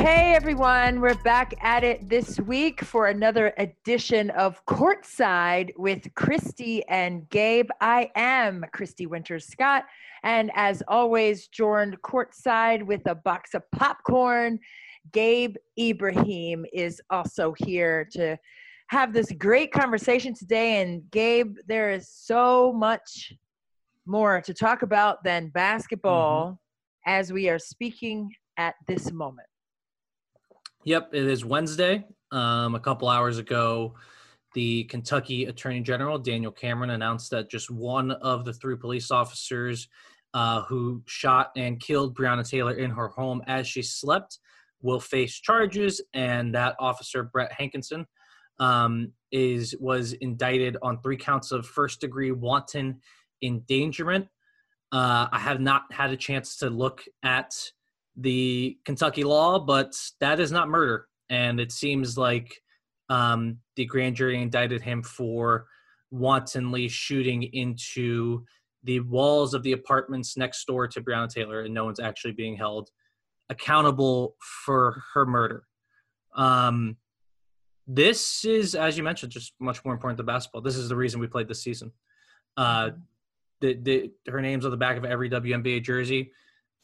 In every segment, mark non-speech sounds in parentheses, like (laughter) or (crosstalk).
Hey everyone, we're back at it this week for another edition of Courtside with Christy and Gabe. I am Christy Winters Scott, and as always, joined courtside with a box of popcorn. Gabe Ibrahim is also here to have this great conversation today. And Gabe, there is so much more to talk about than basketball mm-hmm. as we are speaking at this moment. Yep, it is Wednesday. Um, a couple hours ago, the Kentucky Attorney General Daniel Cameron announced that just one of the three police officers uh, who shot and killed Breonna Taylor in her home as she slept will face charges, and that officer Brett Hankison, um, is was indicted on three counts of first degree wanton endangerment. Uh, I have not had a chance to look at the Kentucky law, but that is not murder. And it seems like um, the grand jury indicted him for wantonly shooting into the walls of the apartments next door to Breonna Taylor, and no one's actually being held accountable for her murder. Um, this is, as you mentioned, just much more important than basketball. This is the reason we played this season. Uh, the, the, her name's on the back of every WNBA jersey.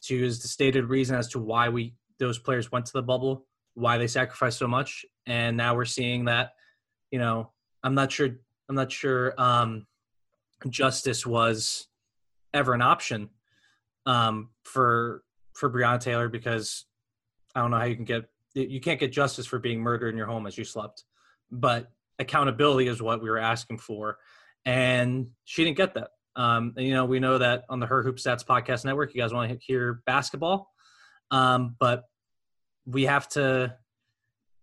She was the stated reason as to why we those players went to the bubble, why they sacrificed so much, and now we're seeing that. You know, I'm not sure. I'm not sure. Um, justice was ever an option um, for for Breonna Taylor because I don't know how you can get you can't get justice for being murdered in your home as you slept, but accountability is what we were asking for, and she didn't get that. Um, and, you know, we know that on the Her Hoop Stats podcast network, you guys want to hear basketball, um, but we have to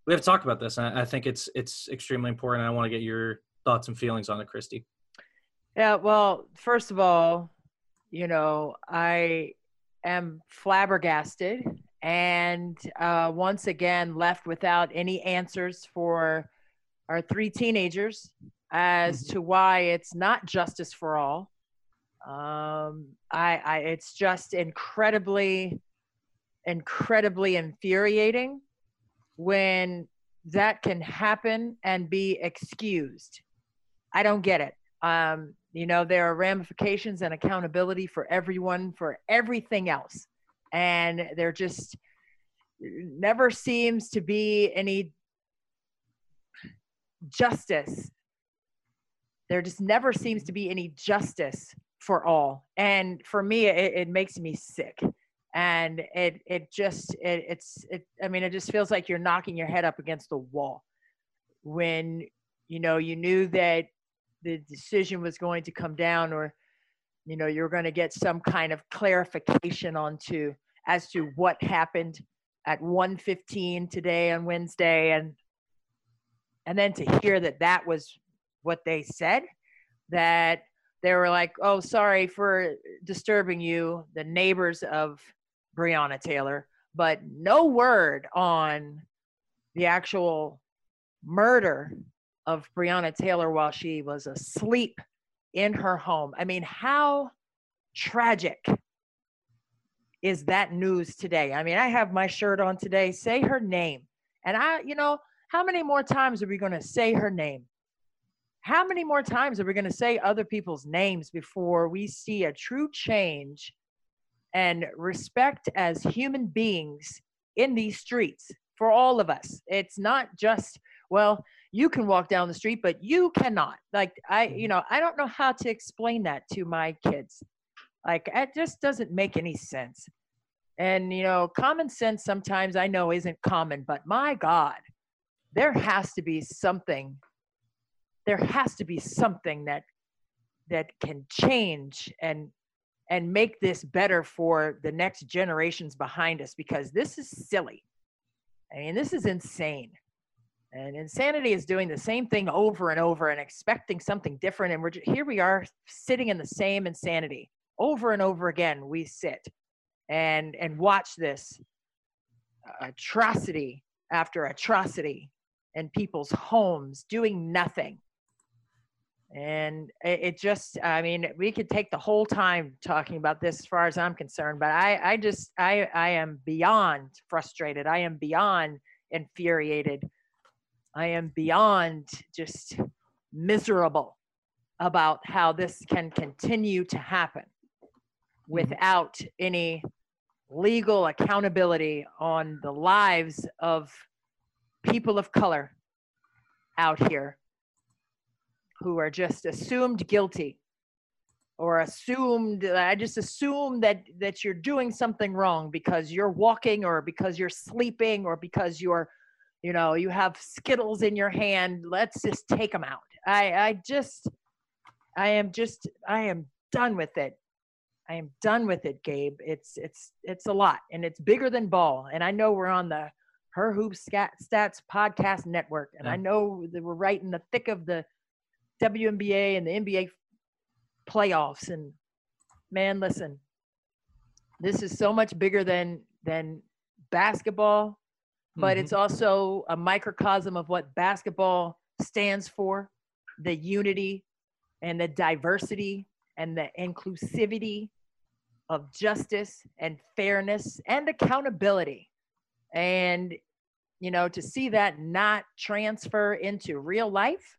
we have to talk about this. I, I think it's it's extremely important. I want to get your thoughts and feelings on it, Christy. Yeah. Well, first of all, you know, I am flabbergasted and uh, once again left without any answers for our three teenagers as mm-hmm. to why it's not justice for all um, I, I, it's just incredibly, incredibly infuriating when that can happen and be excused. I don't get it. Um, you know, there are ramifications and accountability for everyone for everything else. And there just never seems to be any justice. There just never seems to be any justice for all. And for me, it, it makes me sick. And it it just it, it's it. I mean, it just feels like you're knocking your head up against the wall when you know you knew that the decision was going to come down, or you know you're going to get some kind of clarification onto as to what happened at 1:15 today on Wednesday, and and then to hear that that was what they said, that they were like, "Oh, sorry for disturbing you." The neighbors of Breonna Taylor, but no word on the actual murder of Breonna Taylor while she was asleep in her home. I mean, how tragic is that news today? I mean, I have my shirt on today. Say her name. And I, you know, how many more times are we going to say her name? How many more times are we going to say other people's names before we see a true change and respect as human beings in these streets for all of us? It's not just, well, you can walk down the street, but you cannot. Like, I, you mm-hmm. know, I don't know how to explain that to my kids. Like, it just doesn't make any sense. And, you know, common sense sometimes I know isn't common, but my God, there has to be something there has to be something that that can change and and make this better for the next generations behind us because this is silly. I mean this is insane. And insanity is doing the same thing over and over and expecting something different. And we're here we are sitting in the same insanity over and over again. We sit and and watch this atrocity after atrocity in people's homes doing nothing and it, just i mean we could take the whole time talking about this as far as i'm concerned but i i just i i am beyond frustrated. I am beyond infuriated. I am beyond just miserable about how this can continue to happen mm-hmm. without any legal accountability on the lives of people of color out here who are just assumed guilty or assumed i just assume that that you're doing something wrong because you're walking or because you're sleeping or because you're you know you have skittles in your hand. Let's just take them out. I i just i am just i am done with it. I am done with it gabe. It's it's it's a lot and it's bigger than ball. And i know we're on the her hoop stats podcast network and yeah. i know that we're right in the thick of the WNBA and the NBA playoffs. And man, listen, this is so much bigger than than basketball, but mm-hmm. it's also a microcosm of what basketball stands for, the unity and the diversity and the inclusivity of justice and fairness and accountability. And you know, to see that not transfer into real life,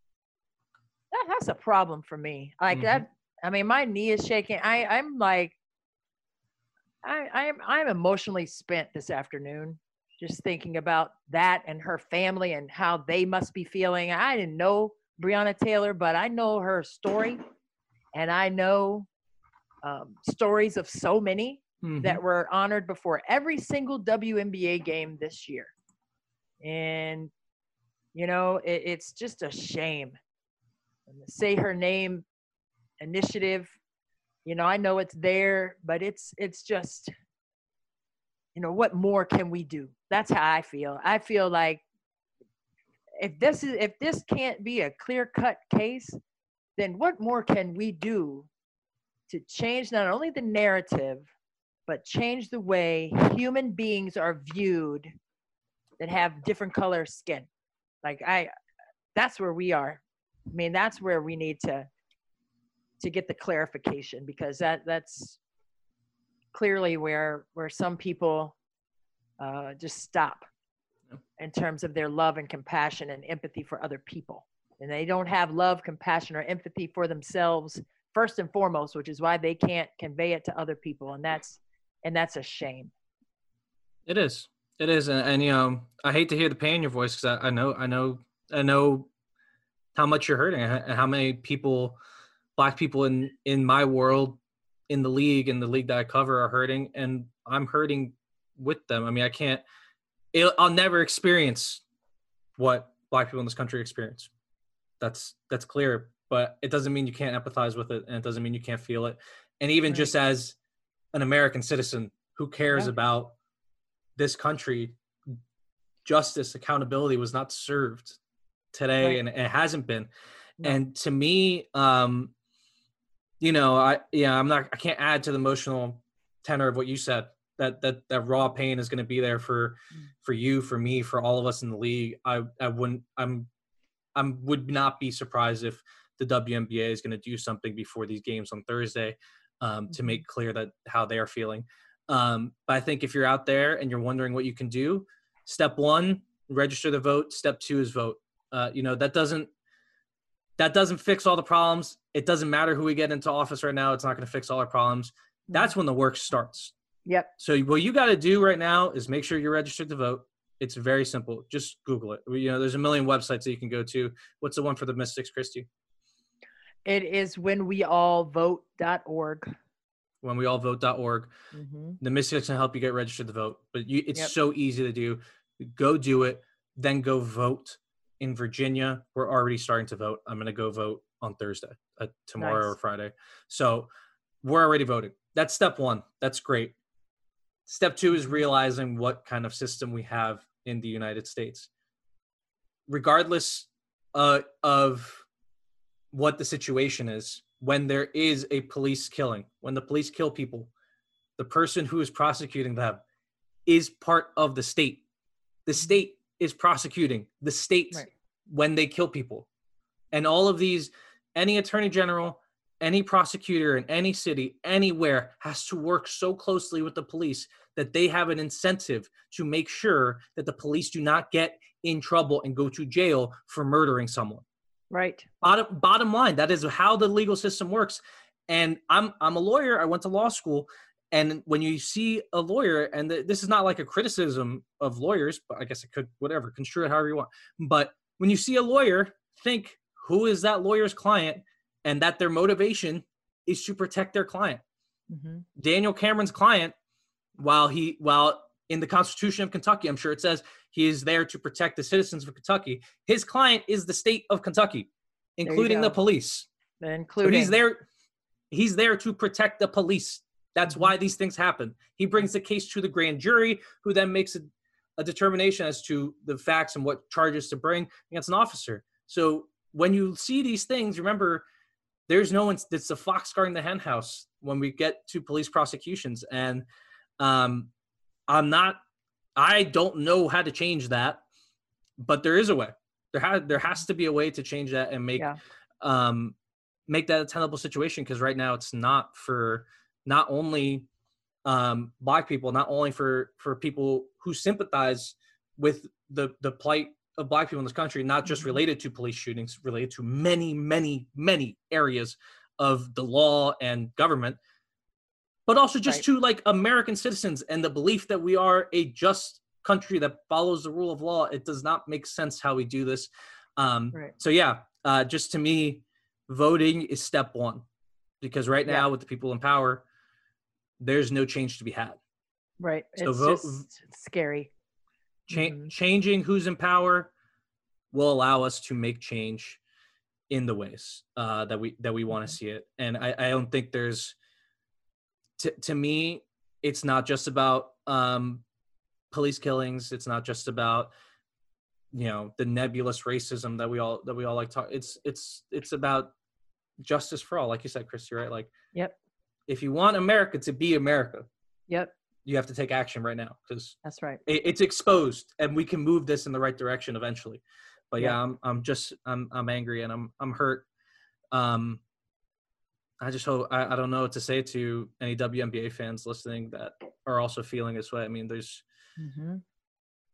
that, that's a problem for me. Like mm-hmm. that. I mean, my knee is shaking. I I'm like, I I'm I'm emotionally spent this afternoon just thinking about that and her family and how they must be feeling. I didn't know Breonna Taylor, but I know her story, and I know um, stories of so many mm-hmm. that were honored before every single WNBA game this year, and you know it, it's just a shame say her name initiative. You know i know it's there but it's it's just you know what more can we do? That's how i feel. I feel like if this is if this can't be a clear cut case then what more can we do to change not only the narrative but change the way human beings are viewed that have different color skin? Like i that's where we are I mean, that's where we need to to get the clarification because that that's clearly where where some people uh, just stop in terms of their love and compassion and empathy for other people, and they don't have love, compassion, or empathy for themselves first and foremost, which is why they can't convey it to other people, and that's and that's a shame. It is. It is, and, and you know, I hate to hear the pain in your voice because I, I know, I know, I know how much you're hurting and how many people black people in in my world in the league in the league that i cover are hurting and i'm hurting with them. I mean i can't it, i'll never experience what black people in this country experience. That's that's clear but it doesn't mean you can't empathize with it and it doesn't mean you can't feel it. And even right. just as an american citizen who cares about this country justice accountability was not served today right. and it hasn't been and to me um you know i yeah i'm not i can't add to the emotional tenor of what you said that that that raw pain is going to be there for Mm. for you, for me, for all of us in the league. I I wouldn't. I'm I'm would not be surprised if the WNBA is going to do something before these games on Thursday um, to Mhm. make clear that how they are feeling. Um, but I think if you're out there and you're wondering what you can do, step one, register the vote. Step two is vote. Uh, you know that doesn't that doesn't fix all the problems. It doesn't matter who we get into office right now. It's not going to fix all our problems. That's when the work starts. Yep. So what you got to do right now is make sure you're registered to vote. It's very simple. Just Google it. You know, there's a million websites that you can go to. What's the one for the Mystics, Christy? It is when we all vote.org. When we all vote.org. Mm-hmm. The Mystics can help you get registered to vote. But you, it's Yep. so easy to do. Go do it. Then go vote. In Virginia, we're already starting to vote. I'm going to go vote on Thursday, uh, tomorrow or Friday. So we're already voting. That's step one. That's great. Step two is realizing what kind of system we have in the United States. Regardless uh, of what the situation is, when there is a police killing, when the police kill people, the person who is prosecuting them is part of the state. The state is prosecuting the state Right. when they kill people. And all of these, any attorney general, any prosecutor in any city, anywhere, has to work so closely with the police that they have an incentive to make sure that the police do not get in trouble and go to jail for murdering someone Right. bottom bottom line that is how the legal system works and i'm i'm a lawyer i went to law school and when you see a lawyer and th- this is not like a criticism of lawyers but i guess it could whatever construe it however you want but when you see a lawyer think who is that lawyer's client and that their motivation is to protect their client Mm-hmm. Daniel Cameron's client, while he while in the Constitution of Kentucky, I'm sure it says he is there to protect the citizens of Kentucky. His client is the state of Kentucky, including the police. So Including. he's there. He's there to protect the police. That's why these things happen. He brings the case to the grand jury, who then makes a, a determination as to the facts and what charges to bring against an officer. So when you see these things, remember there's no one. It's the fox guarding the hen house when we get to police prosecutions, and um, I'm not. I don't know how to change that, but there is a way. There has there has to be a way to change that and make Yeah. um, make that a tenable situation because right now it's not for not only um, black people, not only for for people who sympathize with the the plight of black people in this country, not just Mhm. related to police shootings, related to many, many, many areas of the law and government, but also just Right. to like American citizens and the belief that we are a just country that follows the rule of law. It does not make sense how we do this. Um, Right. So yeah, uh, just to me, voting is step one because right Yeah. now with the people in power, there's no change to be had. Right. So it's vote- just scary. Cha- Mhm. Changing who's in power will allow us to make change in the ways uh, that we that we want to Mhm. see it. And I, I don't think there's to to me, it's not just about um, police killings. It's not just about you know the nebulous racism that we all that we all like talk. It's it's it's about justice for all, like you said, Christy. Right? Like Yep. If you want America to be America, Yep. you have to take action right now because That's right. it, it's exposed and we can move this in the right direction eventually but yeah, Yeah. I'm, I'm just i'm i'm angry and i'm i'm hurt um i just hope I, I don't know what to say to any WNBA fans listening that are also feeling this way i mean there's hmm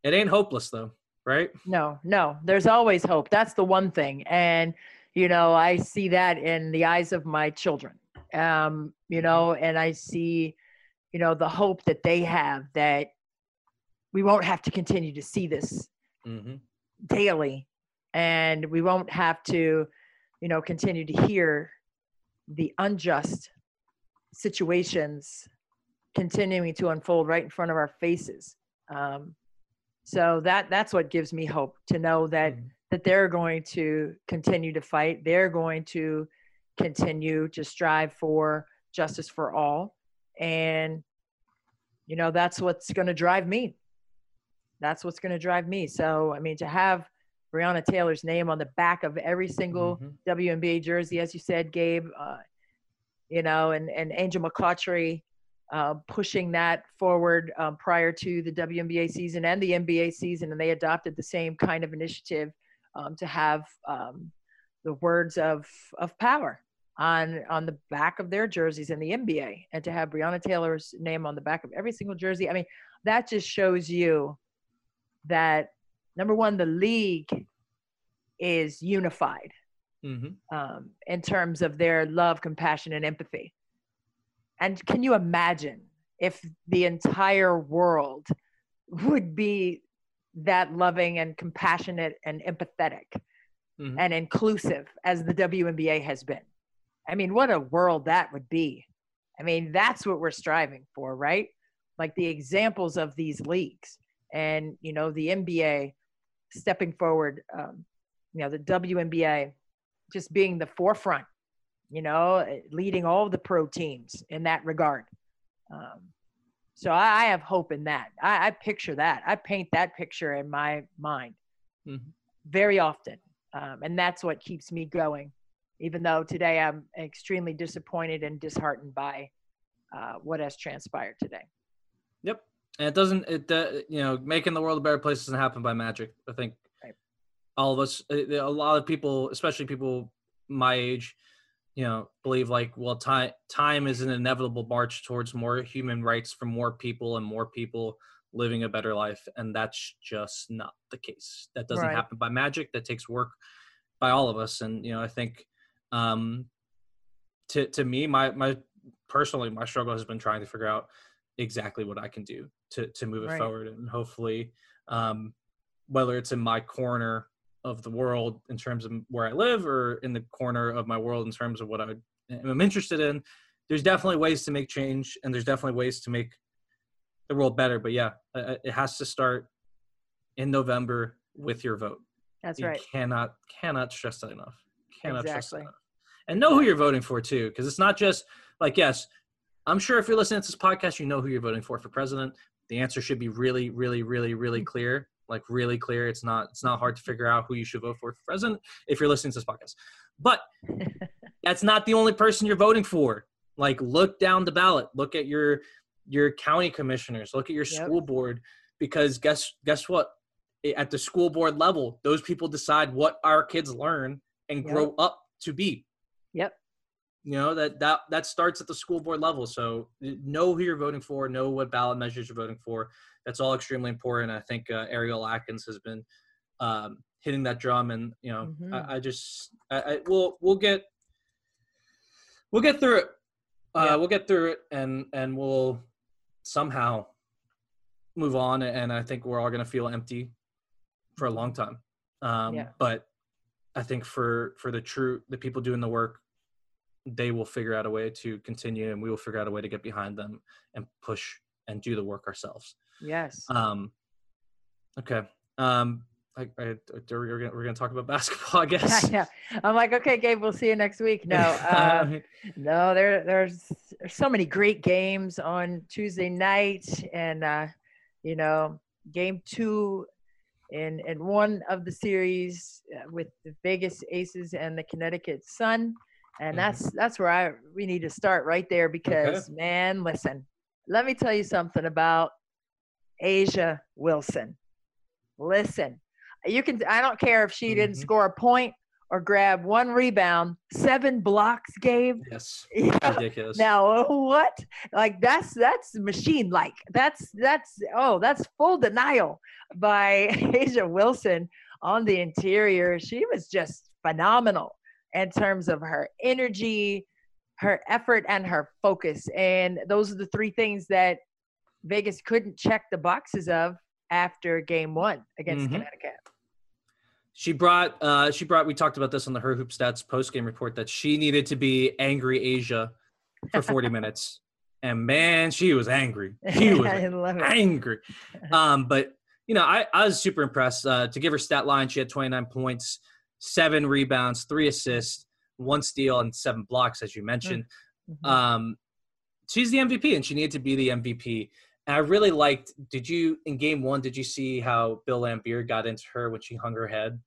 it ain't hopeless though right No, no, there's always hope. That's the one thing. And, you know, I see that in the eyes of my children, um, you know, and I see, you know, the hope that they have that we won't have to continue to see this mm-hmm. daily and we won't have to, you know, continue to hear the unjust situations continuing to unfold right in front of our faces. Um, so that that's what gives me hope to know that Mhm. that they're going to continue to fight. They're going to continue to strive for justice for all, and you know that's what's going to drive me. That's what's going to drive me. So I mean, to have Breonna Taylor's name on the back of every single Mhm. WNBA jersey, as you said, Gabe, uh, you know, and and Angel McCoughtry, uh, pushing that forward um, prior to the WNBA season and the NBA season, and they adopted the same kind of initiative um, to have um, the words of of power on on the back of their jerseys in the NBA, and to have Breonna Taylor's name on the back of every single jersey. I mean, that just shows you that number one, the league is unified Mm-hmm. um, in terms of their love, compassion, and empathy. And can you imagine if the entire world would be that loving and compassionate and empathetic Mhm. and inclusive as the WNBA has been? I mean, what a world that would be. I mean, that's what we're striving for, right? Like the examples of these leagues and, you know, the NBA stepping forward, um, you know, the WNBA just being the forefront, you know, leading all the pro teams in that regard. Um, so I, I have hope in that. I, I picture that. I paint that picture in my mind Mhm. very often. Um, and that's what keeps me going, even though today I'm extremely disappointed and disheartened by uh, what has transpired today. Yep. And it doesn't, it, uh, you know, making the world a better place doesn't happen by magic. I think Right. all of us, uh, a lot of people, especially people my age, you know, believe like, well, time, time is an inevitable march towards more human rights for more people and more people living a better life. And that's just not the case. That doesn't Right. happen by magic. That takes work by all of us. And, you know, I think, um, to, to me, my, my personally, my struggle has been trying to figure out exactly what I can do to to move it Right. forward, and hopefully, um, whether it's in my corner of the world in terms of where I live, or in the corner of my world in terms of what I am interested in, there's definitely ways to make change, and there's definitely ways to make the world better. But yeah, uh, it has to start in November with your vote. That's you right. cannot cannot stress that enough. Cannot stress that Exactly. enough. And know who you're voting for too, because it's not just like yes, I'm sure if you're listening to this podcast, you know who you're voting for for president. The answer should be really, really, really, really clear. Like really clear. It's not it's not hard to figure out who you should vote for for president if you're listening to this podcast. But (laughs) that's not the only person you're voting for. Like look down the ballot. Look at your your county commissioners. Look at your Yep. school board because guess guess what? At the school board level, those people decide what our kids learn and Yep. grow up to be. Yep. You know that that that starts at the school board level. So know who you're voting for. Know what ballot measures you're voting for. That's all extremely important. I think uh, Ariel Atkins has been um, hitting that drum, and you know, Mhm. I, I just, I, I we'll we'll get we'll get through it. Uh, Yeah. We'll get through it, and and we'll somehow move on. And I think we're all gonna feel empty for a long time. Um, Yeah. But I think for for the true the people doing the work, they will figure out a way to continue, and we will figure out a way to get behind them and push and do the work ourselves. Yes. Um, okay. Um, I, I, we're gonna we're gonna talk about (laughs) basketball, I guess. (laughs) yeah. I'm like, okay, Gabe, we'll see you next week. No, (laughs) uh, Um, no, there, there's, there's so many great games on Tuesday night, and uh, you know, game two in in one of the series uh, with the Vegas Aces and the Connecticut Sun, and Mhm. that's that's where I we need to start right there because man, listen, let me tell you something about A'ja Wilson. Listen, you can I don't care if she didn't Mhm. score a point or grab one rebound, seven blocks, Gabe. yes, (laughs) Yeah. ridiculous. Now what? Like that's that's machine like. That's that's oh that's full denial by (laughs) A'ja Wilson on the interior. She was just phenomenal in terms of her energy, her effort, and her focus. And those are the three things that Vegas couldn't check the boxes of after game one against Mhm. Connecticut. She brought uh she brought we talked about this on the Her Hoop Stats post game report that she needed to be angry A'ja for 40 (laughs) minutes. And man, she was angry. She (laughs) was I love it. angry. (laughs) Um, but you know, I, I was super impressed. Uh, to give her stat line, she had 29 points, seven rebounds, three assists, one steal, and seven blocks, as you mentioned. Mhm. Um, she's the MVP, and she needed to be the MVP. And I really liked. Did you in game one? Did you see how Bill Laimbeer got into her when she hung her head?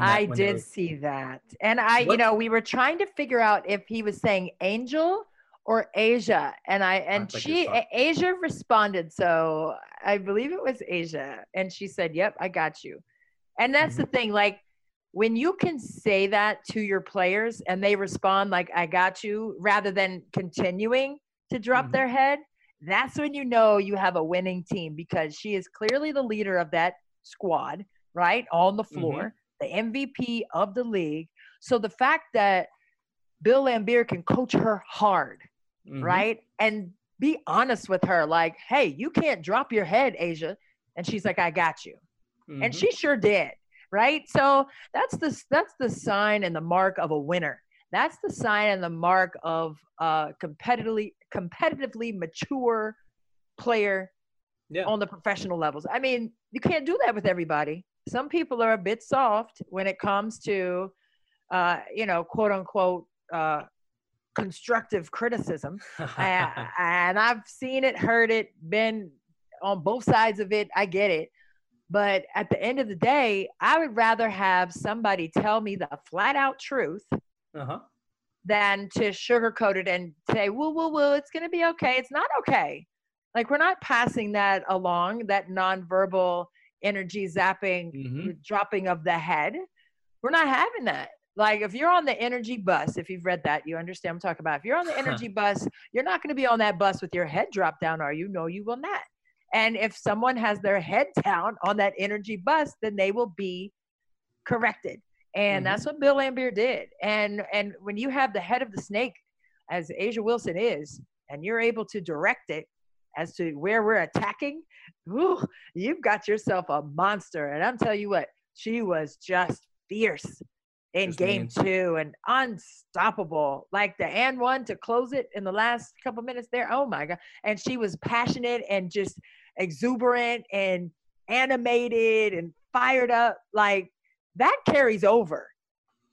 I did were- see that. And I, you know, we were trying to figure out if he was saying angel or A'ja. And I and she A'ja responded. So I believe it was A'ja. And she said, Yep, I got you. And that's mm-hmm. the thing, like when you can say that to your players and they respond like I got you, rather than continuing to drop mm-hmm. their head, that's when you know you have a winning team because she is clearly the leader of that squad, right? On the mm-hmm. floor, mm-hmm. the MVP of the league. So the fact that Bill Laimbeer can coach her hard, mm-hmm. right? And be honest with her, like, hey, you can't drop your head, A'ja. And she's like, I got you. Mm-hmm. And she sure did, right? So that's the that's the sign and the mark of a winner. That's the sign and the mark of a competitively competitively mature player yeah. on the professional levels. I mean, you can't do that with everybody. Some people are a bit soft when it comes to, uh, you know, quote unquote, uh, constructive criticism. (laughs) and I've seen it, heard it, been on both sides of it. I get it. But at the end of the day, I would rather have somebody tell me the flat out truth uh-huh. than to sugarcoat it and say, "Well, well, well, it's going to be okay." It's not okay. Like we're not passing that along. That nonverbal energy zapping, mm-hmm. dropping of the head. We're not having that. Like if you're on the energy bus, if you've read that, you understand I'm talking about. If you're on the energy bus, you're not going to be on that bus with your head dropped down, are you? No, you will not. And if someone has their head down on that energy bus, then they will be corrected. And mm-hmm. that's what Bill Laimbeer did. And and when you have the head of the snake, as A'ja Wilson is, and you're able to direct it as to where we're attacking, ooh, you've got yourself a monster. And I'm telling you what, she was just fierce in just game mean. two and unstoppable. Like the and one to close it in the last couple minutes there. Oh my God. And she was passionate and just exuberant and animated and fired up. Like that carries over.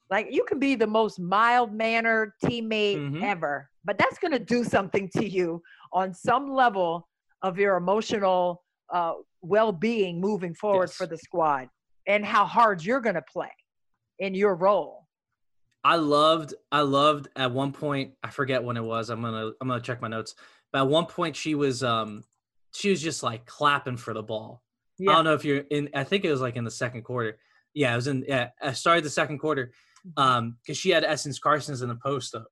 Like you can be the most mild mannered teammate mm-hmm. ever, but that's going to do something to you on some level of your emotional uh, well being moving forward yes. for the squad and how hard you're going to play in your role. I loved I loved at one point I forget when it was I'm gonna I'm gonna check my notes but at one point she was um she was just like clapping for the ball. Yeah. I don't know if you're in I think it was like in the second quarter. Yeah, I was in yeah, I started the second quarter. Mm-hmm. Um because she had Essence Carson's in the post up.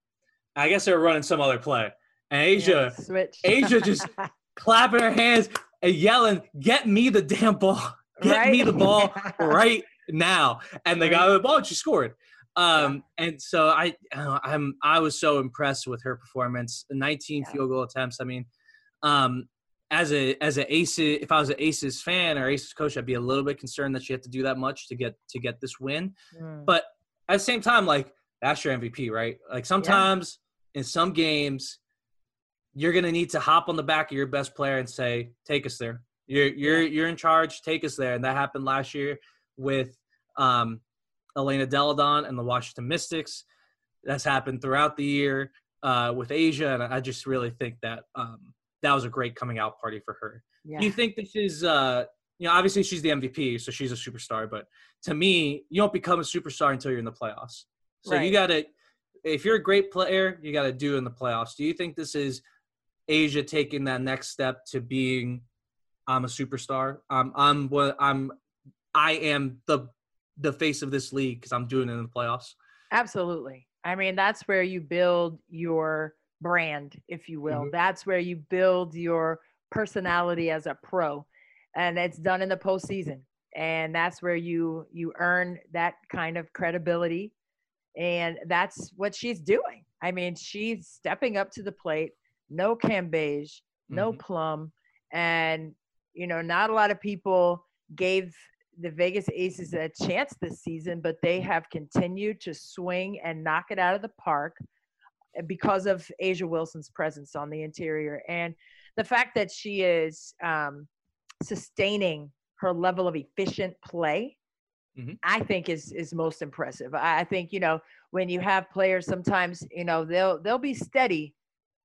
I guess they were running some other play. And A'ja, yeah, switch. A'ja just (laughs) clapping her hands and yelling, "Get me the damn ball! Get right? me the ball (laughs) right now. And they got the ball and she scored. Um, yeah. and so I, I'm, I was so impressed with her performance. 19 yeah. field goal attempts. I mean, um, as a as a Aces, if I was an Aces fan or Aces coach, I'd be a little bit concerned that she had to do that much to get to get this win. Mm. But at the same time, like that's your MVP, right? Like sometimes yeah. in some games, you're gonna need to hop on the back of your best player and say, "Take us there. You're you're you're in charge. Take us there." And that happened last year with um, Elena Delle Donne and the Washington Mystics. That's happened throughout the year uh, with A'ja, and I just really think that um, that was a great coming out party for her. Yeah. Do you think this is, uh, you know, obviously she's the MVP, so she's a superstar, but to me, you don't become a superstar until you're in the playoffs. So right. you got to, if you're a great player, you got to do in the playoffs. Do you think this is A'ja taking that next step to being I'm a superstar. I'm I'm what I'm I am the the face of this league because I'm doing it in the playoffs. Absolutely. I mean, that's where you build your brand, if you will. Mm-hmm. That's where you build your personality as a pro. And it's done in the postseason. And that's where you you earn that kind of credibility. And that's what she's doing. I mean, she's stepping up to the plate. No Cambage, no mm-hmm. Plum. And, you know, not a lot of people gave the Vegas Aces a chance this season, but they have continued to swing and knock it out of the park because of A'ja Wilson's presence on the interior and the fact that she is um, sustaining her level of efficient play. Mm-hmm. I think is is most impressive. I think you know when you have players, sometimes you know they'll they'll be steady,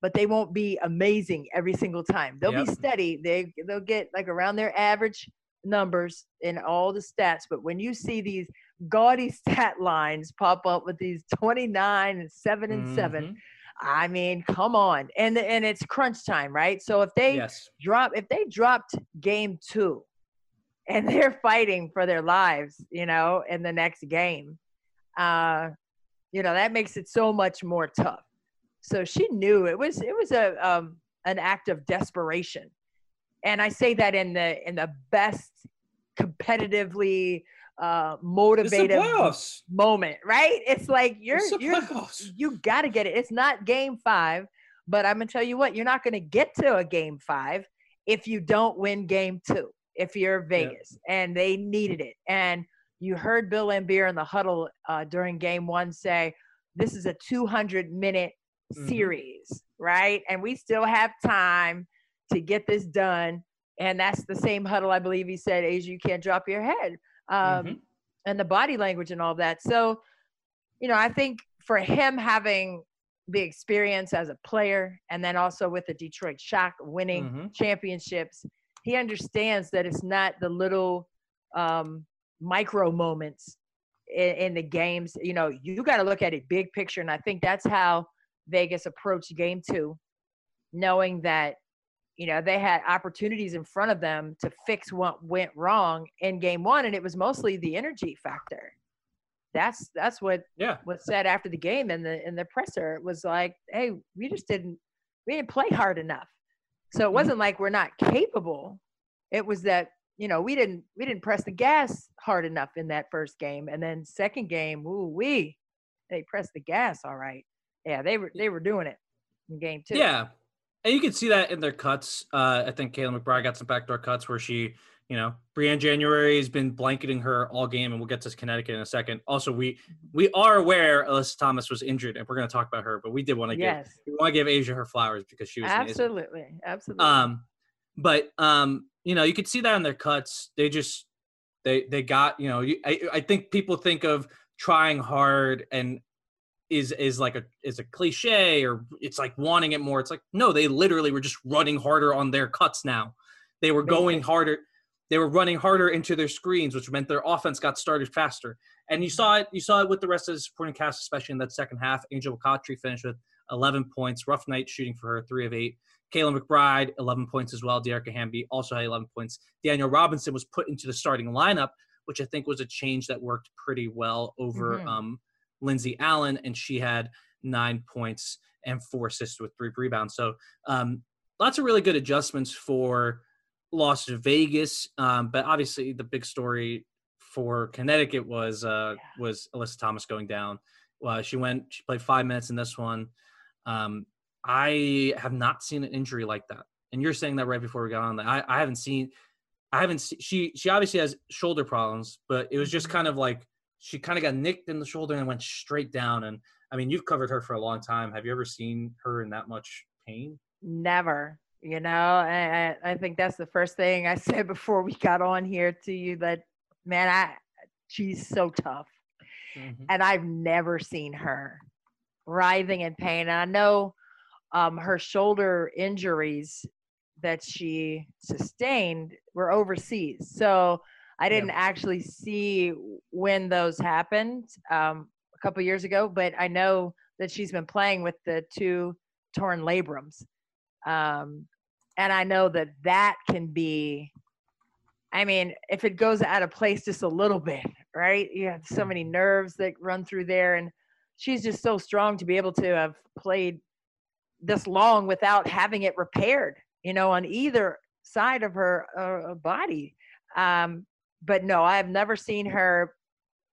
but they won't be amazing every single time. They'll yep. be steady. They they'll get like around their average numbers in all the stats, but when you see these gaudy stat lines pop up with these 29 and 7 and mm-hmm. 7, I mean, come on. And and it's crunch time, right? So if they Yes. drop if they dropped game 2 and (laughs) they're fighting for their lives, you know, in the next game, uh you know, that makes it so much more tough. So she knew it was it was a um an act of desperation. And I say that in the in the best competitively uh motivated moment, right? It's like you're It's you're playoffs. you got to get it. It's not game five, but I'm gonna tell you what, you're not gonna get to a game five if you don't win game two. If you're Vegas, and they needed it, and you heard Bill Laimbeer in the huddle uh, during game one say, "This is a 200 minute Mhm. series, right? And we still have time to get this done." And that's the same huddle I believe he said, "A'ja, you can't drop your head." Um, Mhm. and the body language and all that. So, you know, I think for him having the experience as a player and then also with the Detroit Shock winning Mhm. championships, he understands that it's not the little um, micro moments in, in the games. You know, you got to look at it big picture. And I think that's how Vegas approached game two, knowing that, you know, they had opportunities in front of them to fix what went wrong in game one. And it was mostly the energy factor. That's that's what Yeah. was said after the game and the in the presser. It was like, hey, we just didn't we didn't play hard enough. So it Mhm. wasn't like we're not capable. It was that you know we didn't we didn't press the gas hard enough in that first game, and then second game, ooh we they pressed the gas all right. Yeah, they were they were doing it in game two. Yeah. And you can see that in their cuts. Uh, I think Kayla McBride got some backdoor cuts where she, you know, Briann January has been blanketing her all game, and we'll get to Connecticut in a second. Also, we we are aware Alyssa Thomas was injured, and we're going to talk about her, but we did want to give Yes, we want to give A'ja her flowers because she was amazing. absolutely, absolutely. Um, but um, you know, you could see that in their cuts. They just they they got you know. You, I I think people think of trying hard and is is like a is a cliche or it's like wanting it more. It's like no, they literally were just running harder on their cuts now. They were going harder. They were running harder into their screens, which meant their offense got started faster. And you saw it. You saw it with the rest of the supporting cast, especially in that second half. Angel McCoughtry finished with 11 points. Rough night shooting for her, three of eight. Kayla McBride, 11 points as well. Dearica Hamby also had 11 points. Danielle Robinson was put into the starting lineup, which I think was a change that worked pretty well over Mhm. um, Lindsay Allen, and she had nine points and four assists with three rebounds. So um, lots of really good adjustments for Las Vegas. Um, but obviously, the big story for Connecticut was uh, Yeah. was Alyssa Thomas going down. Uh, she went. She played five minutes in this one. Um, I have not seen an injury like that. And you're saying that right before we got on. That I, I haven't seen. I haven't seen. She she obviously has shoulder problems, but it was just Mhm. kind of like she kind of got nicked in the shoulder and went straight down. And I mean, you've covered her for a long time. Have you ever seen her in that much pain? Never. You know, I, I think that's the first thing I (laughs) said before we got on here to you that man, I she's so tough. And I've never seen her writhing in pain. And I know um, her shoulder injuries that she sustained were overseas. So I didn't actually see when those happened um, a couple years ago, but I know that she's been playing with the two torn labrums. Um, and I know that that can be, I mean, if it goes out of place just a little bit, right? You have so many nerves that run through there. And she's just so strong to be able to have played this long without having it repaired, you know, on either side of her uh, body. Um, but no, I have never seen her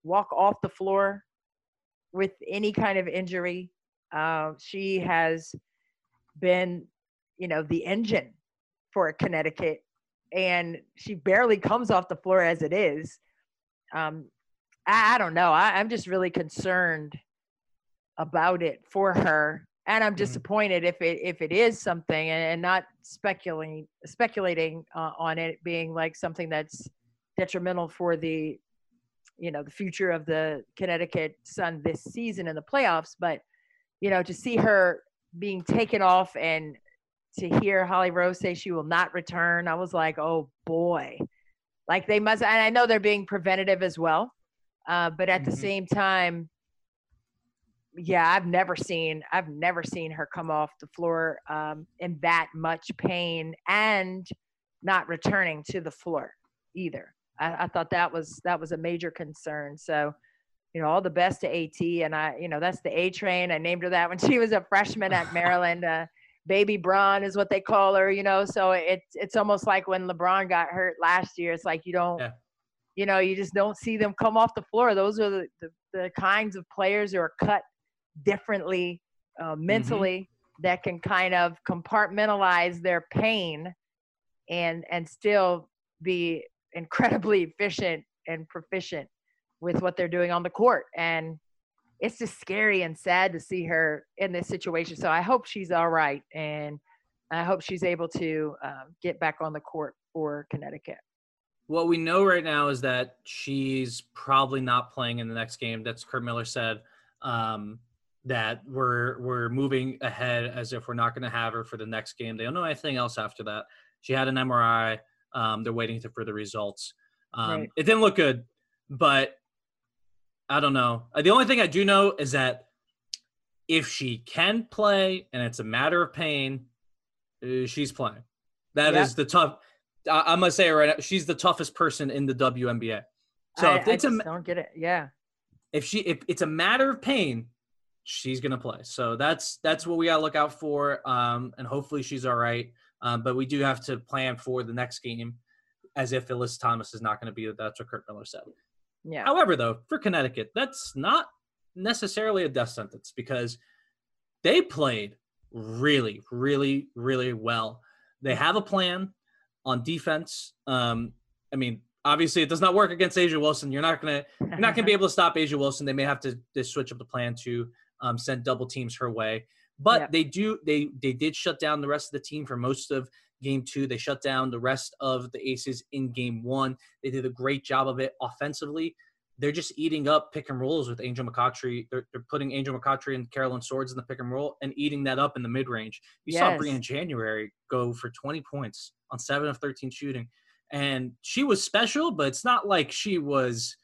walk off the floor with any kind of injury. Uh, she has been, you know, the engine for Connecticut, and she barely comes off the floor as it is. Um, I, I don't know. I, I'm just really concerned about it for her, and I'm Mhm. disappointed if it if it is something, and, and not speculating speculating uh, on it being like something that's detrimental for the you know the future of the Connecticut Sun this season in the playoffs. But you know to see her being taken off and to hear Holly Rowe say she will not return, I was like, oh boy, like they must. And I know they're being preventative as well, uh, but at the Mhm. same time, yeah, I've never seen I've never seen her come off the floor um, in that much pain and not returning to the floor either. I, I thought that was that was a major concern. So, you know, all the best to AT, and I, you know, that's the A train. I named her that when (laughs) she was a freshman at Maryland. Uh, Baby Bron is what they call her. You know, so it's it's almost like when LeBron got hurt last year. It's like you don't. Yeah. You know, you just don't see them come off the floor. Those are the, the, the kinds of players who are cut differently uh, mm-hmm. mentally mm-hmm. that can kind of compartmentalize their pain and and still be incredibly efficient and proficient with what they're doing on the court. And it's just scary and sad to see her in this situation. So i hope she's all right and i hope she's able to um, get back on the court for connecticut. What we know right now is that she's probably not playing in the next game. That's Curt miller said um, that we're we're moving ahead as if we're not going to have her for the next game. They don't know anything else after that. She had an mri um, they're waiting for the results. Um, right. It didn't look good, but I don't know. Uh, the only thing I do know is that if she can play and it's a matter of pain, uh, she's playing. That yeah. is the tough. I, am gonna say it right now. She's the toughest person in the WNBA. So I, if it's I a, don't get it. Yeah. If she if it's a matter of pain, she's gonna play. So that's that's what we gotta look out for. Um, and hopefully she's all right. Um, but we do have to plan for the next game as if Alyssa Thomas is not going to be. That's what Curt Miller said. Yeah. However, though, for Connecticut, that's not necessarily a death sentence because they played really, really, really well. They have a plan on defense. Um, I mean, obviously, it does not work against A'ja Wilson. You're not gonna you're not gonna be (laughs) able to stop A'ja Wilson. They may have to, to switch up the plan to um, send double teams her way. But they do they they did shut down the rest of the team for most of game two. They shut down the rest of the aces in game one. They did a great job of it offensively. They're just eating up pick and rolls with Angel McCoughtry. They're, they're putting Angel McCoughtry and Carolyn Swords in the pick and roll and eating that up in the mid range. You yes. saw Briann January go for 20 points on seven of 13 shooting. And she was special, but it's not like she was,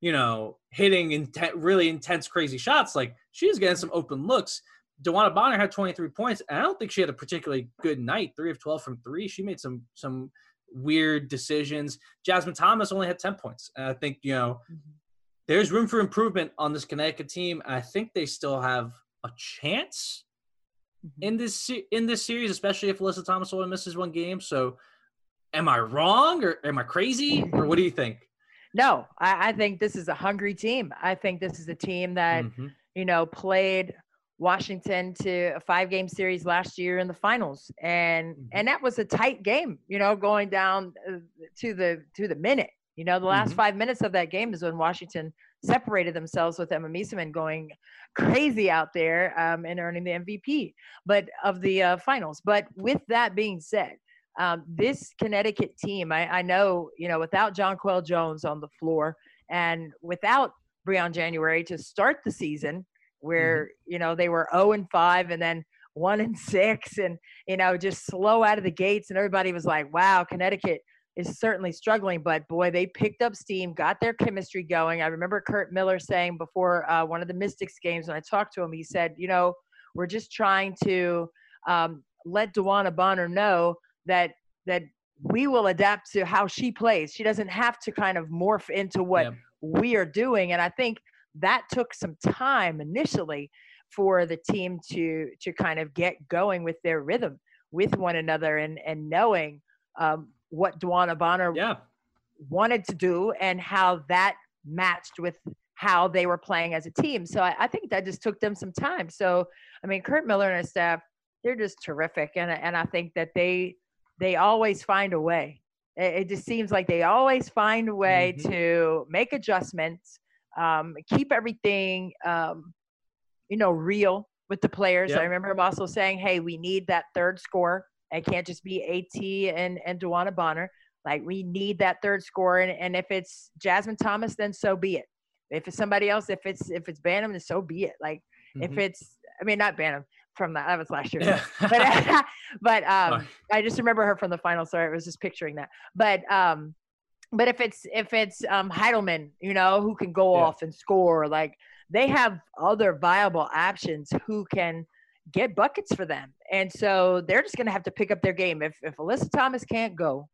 you know, hitting inten- really intense, crazy shots. Like she was getting some open looks. DeWanna Bonner had 23 points, and I don't think she had a particularly good night. Three of 12 from three. She made some some weird decisions. Jasmine Thomas only had 10 points. And I think, you know, mm-hmm. there's room for improvement on this Connecticut team. I think they still have a chance mm-hmm. in this in this series, especially if Alyssa Thomas only misses one game. So am I wrong or am I crazy? Or what do you think? No, I, I think this is a hungry team. I think this is a team that, mm-hmm. you know, played Washington to a five game series last year in the finals and mm-hmm. and that was a tight game you know going down uh, to the to the minute you know the last mm-hmm. 5 minutes of that game is when Washington separated themselves with Emma Meesseman going crazy out there um, and earning the MVP but of the uh, finals but with that being said um, this Connecticut team I, I know you know without Jonquel Jones on the floor and without Briann January to start the season where mm-hmm. you know they were 0 and 5 and then 1 and 6 and you know just slow out of the gates and everybody was like wow Connecticut is certainly struggling but boy they picked up steam got their chemistry going I remember Curt Miller saying before uh, one of the Mystics games when I talked to him he said you know we're just trying to um, let DeWanna Bonner know that that we will adapt to how she plays. She doesn't have to kind of morph into what yeah. we are doing. And I think that took some time initially for the team to to kind of get going with their rhythm with one another and and knowing um, what DeWanna Bonner yeah. wanted to do and how that matched with how they were playing as a team. So I, I, think that just took them some time. So I mean, Curt Miller and his staff, they're just terrific, and and I think that they they always find a way. It, it just seems like they always find a way mm-hmm. to make adjustments um, keep everything, um, you know, real with the players. Yep. I remember him also saying, "Hey, we need that third score. It can't just be At and and DeWanna Bonner. Like we need that third score. And, and if it's Jasmine Thomas, then so be it. If it's somebody else, if it's if it's Banham, then so be it. Like mm-hmm. if it's, I mean, not Banham from that. That was last year. Yeah. (laughs) but (laughs) but um, I just remember her from the final. Sorry, I was just picturing that. But um, but if it's if it's um Hiedeman, you know, who can go yeah. off and score, like they have other viable options who can get buckets for them. And so they're just going to have to pick up their game. If, if Alyssa Thomas can't go,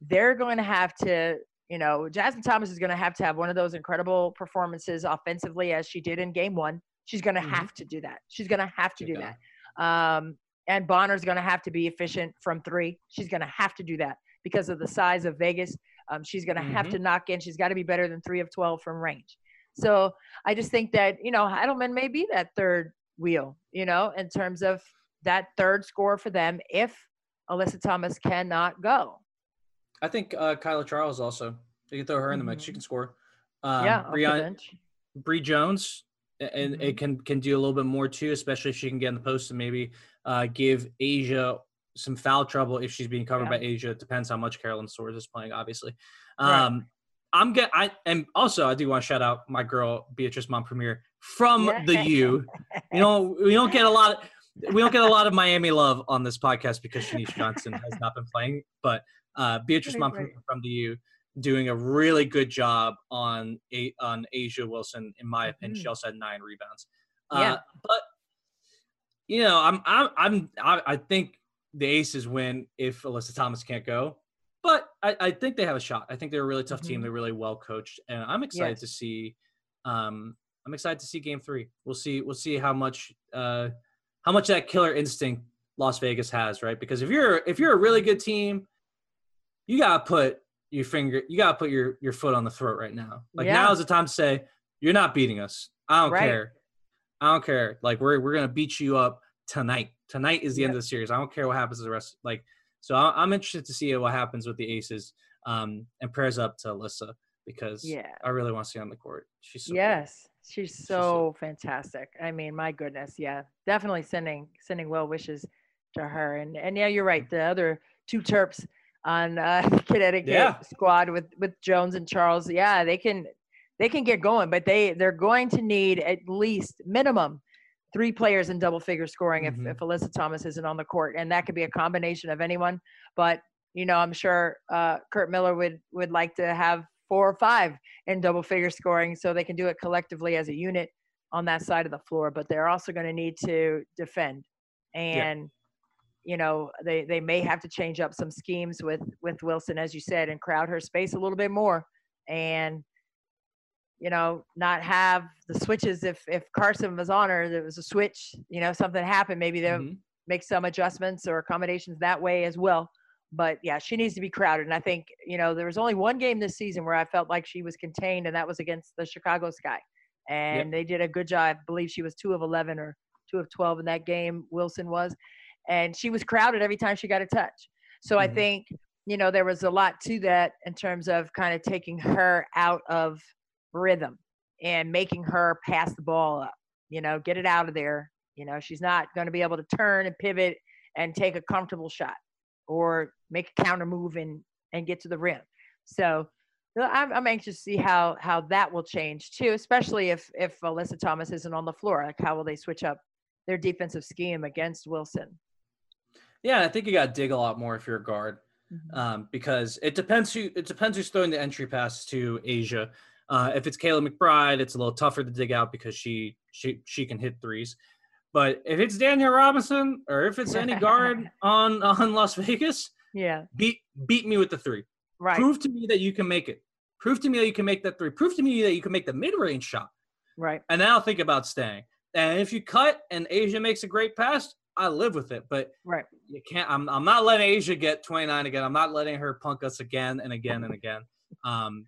they're going to have to, you know, Jasmine Thomas is going to have to have one of those incredible performances offensively as she did in game one. She's going to mm-hmm. have to do that. She's going to have to do that. Um, and Bonner's going to have to be efficient from three. She's going to have to do that because of the size of Vegas. Um, she's going to mm-hmm. have to knock in. She's got to be better than three of 12 from range. So I just think that, you know, Hiedeman may be that third wheel, you know, in terms of that third score for them if Alyssa Thomas cannot go. I think uh, Kaila Charles also. You can throw her in the mix. She mm-hmm. can score. Um, yeah, Brian, Bree Jones, and mm-hmm. it can can do a little bit more too, especially if she can get in the post and maybe uh, give A'ja some foul trouble if she's being covered yeah. by A'ja. It depends how much Carolyn Swords is playing, obviously. Um, right. I'm get I and also I do want to shout out my girl Beatrice Mompremier from the U. You know, we don't get a lot of we don't get a lot of Miami love on this podcast because Shanice Johnson has not been playing, but uh, Beatrice Mompremier from the U doing a really good job on a, on A'ja Wilson, in my opinion. Mm-hmm. She also had nine rebounds. Yeah. Uh, but you know, I'm I'm I'm I, I think the Aces win if Alyssa Thomas can't go. But I, I think they have a shot. I think they're a really tough mm-hmm. team. They're really well coached, and I'm excited yes. to see. Um, I'm excited to see Game Three. We'll see. We'll see how much uh, how much that killer instinct Las Vegas has, right? Because if you're if you're a really good team, you gotta put your finger, you gotta put your your foot on the throat right now. Like yeah. now is the time to say you're not beating us. I don't right. care. I don't care. Like we're we're gonna beat you up tonight. Tonight is the yep. end of the series. I don't care what happens to the rest. Like so, I'm interested to see what happens with the Aces. Um, and prayers up to Alyssa because yeah, I really want to see her on the court. She's so yes, she's so, she's so fantastic. I mean, my goodness, yeah, definitely sending sending well wishes to her. And and yeah, you're right. The other two Terps on uh, (laughs) Connecticut yeah. squad with with Jones and Charles, yeah, they can they can get going, but they they're going to need at least minimum three players in double figure scoring mm-hmm. if, if Alyssa Thomas isn't on the court. And that could be a combination of anyone. But, you know, I'm sure uh, Curt Miller would, would like to have four or five in double figure scoring so they can do it collectively as a unit on that side of the floor. But they're also going to need to defend. And, yeah. you know, they, they may have to change up some schemes with, with Wilson, as you said, and crowd her space a little bit more. And, you know, not have the switches. If if Carson was on her, there was a switch. You know, something happened. Maybe they'll mm-hmm. make some adjustments or accommodations that way as well. But yeah, she needs to be crowded. And I think you know there was only one game this season where I felt like she was contained, and that was against the Chicago Sky. And yep. they did a good job. I believe she was two of eleven or two of twelve in that game. Wilson was, and she was crowded every time she got a touch. So mm-hmm. I think you know there was a lot to that in terms of kind of taking her out of rhythm and making her pass the ball up, you know, get it out of there. You know, she's not going to be able to turn and pivot and take a comfortable shot or make a counter move and, and get to the rim. So I'm, I'm anxious to see how, how that will change too, especially if, if Alyssa Thomas isn't on the floor. Like, how will they switch up their defensive scheme against Wilson? Yeah, I think you got to dig a lot more if you're a guard. Mm-hmm. Um, because it depends who it depends who's throwing the entry pass to A'ja. Uh, if it's Kayla McBride, it's a little tougher to dig out because she she she can hit threes. But if it's Danielle Robinson or if it's any guard (laughs) on on Las Vegas, yeah, beat beat me with the three. Right. Prove to me that you can make it. Prove to me that you can make that three. Prove to me that you can make the mid range shot. Right. And then I'll think about staying. And if you cut and A'ja makes a great pass, I live with it. But right, you can't. I'm I'm not letting A'ja get 29 again. I'm not letting her punk us again and again and again. Um,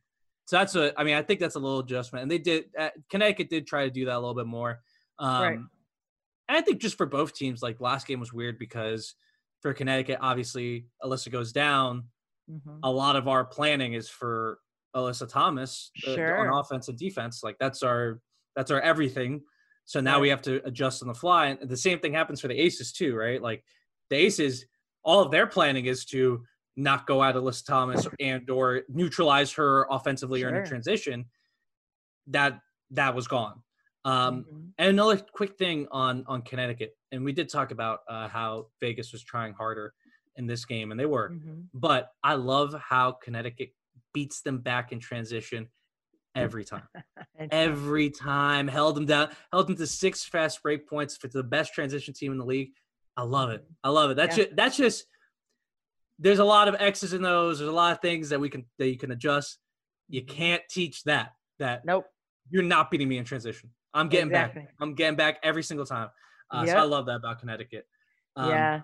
so that's a, I mean, I think that's a little adjustment. And they did, uh, Connecticut did try to do that a little bit more. Um, right. And I think just for both teams, like last game was weird because for Connecticut, obviously Alyssa goes down. Mm-hmm. A lot of our planning is for Alyssa Thomas sure. uh, on offense and defense. Like that's our, that's our everything. So now right. we have to adjust on the fly. And the same thing happens for the Aces too, right? Like the Aces, all of their planning is to not go out of Alyssa Thomas and or neutralize her offensively sure. or in a transition, that that was gone. Um, mm-hmm. And another quick thing on on Connecticut, and we did talk about uh, how Vegas was trying harder in this game, and they were. Mm-hmm. But I love how Connecticut beats them back in transition every time. (laughs) every time. Held them down, held them to six fast break points for the best transition team in the league. I love it. I love it. That's Yeah. just that's just there's a lot of X's and O's. There's a lot of things that we can that you can adjust. You can't teach that. That Nope. you're not beating me in transition. I'm getting Exactly. back. I'm getting back every single time. Uh, So I love that about Connecticut. Um, yeah.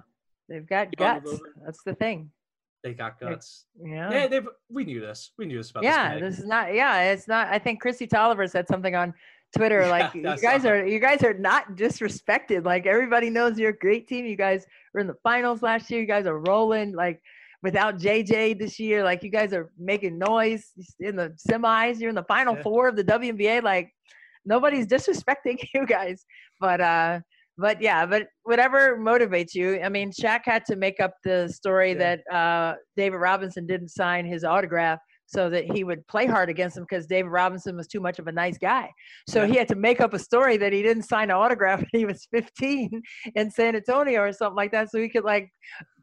They've got you wanna move guts. That's the thing. they got guts. Yeah. Yeah, they we knew this. We knew this about yeah this. This is not yeah it's not i think kristi toliver said something on twitter Yeah, like you guys are you guys are not disrespected. Like everybody knows you're a great team. You guys were in the finals last year. You guys are rolling like without jj this year. Like you guys are making noise in the semis. You're in the final Yeah. four of the WNBA like nobody's disrespecting (laughs) you guys. But uh but yeah, but whatever motivates you. I mean, Shaq had to make up the story Yeah. that uh, David Robinson didn't sign his autograph so that he would play hard against him because David Robinson was too much of a nice guy. So he had to make up a story that he didn't sign an autograph (laughs) when he was 15 in San Antonio or something like that, so he could like,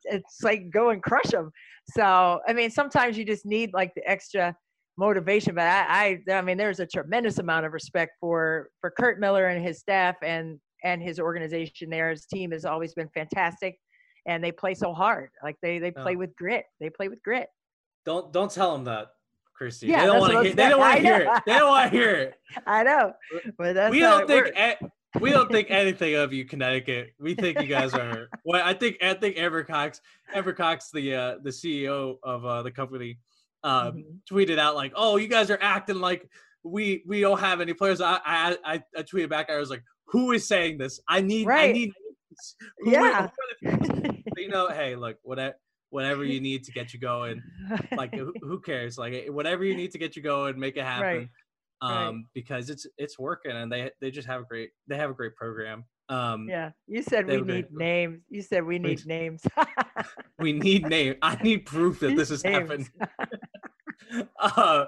it's like go and crush him. So I mean, sometimes you just need like the extra motivation. But I, I, I mean, there's a tremendous amount of respect for for Curt Miller and his staff and and his organization there. His team has always been fantastic, and they play so hard. Like they they play Yeah. with grit. They play with grit. Don't don't tell them that, Christy. Yeah, they don't want to hear. They don't want to hear it. They don't want to hear it. (laughs) I know, but that's we don't think we don't think (laughs) anything of you, Connecticut. We think you guys are. (laughs) Well, I think I think Amber Cox, Amber Cox, the uh, the CEO of uh, the company, uh, Mhm. tweeted out like, "Oh, you guys are acting like we we don't have any players." I I I, I tweeted back. I was like, "Who is saying this? I need I need. Yeah. who are the people?" But, you know, hey, look, whatever whatever you (laughs) need to get you going. Like, who, cares? Like, eh, whatever you need to get you going, make it happen. Right. Right. Um, because it's it's working, and they they just have a great they have a great program. Um, yeah, you said we need names. You said we need Please. names. (laughs) we need name. I (laughs) need proof that this has Names. happened. uh,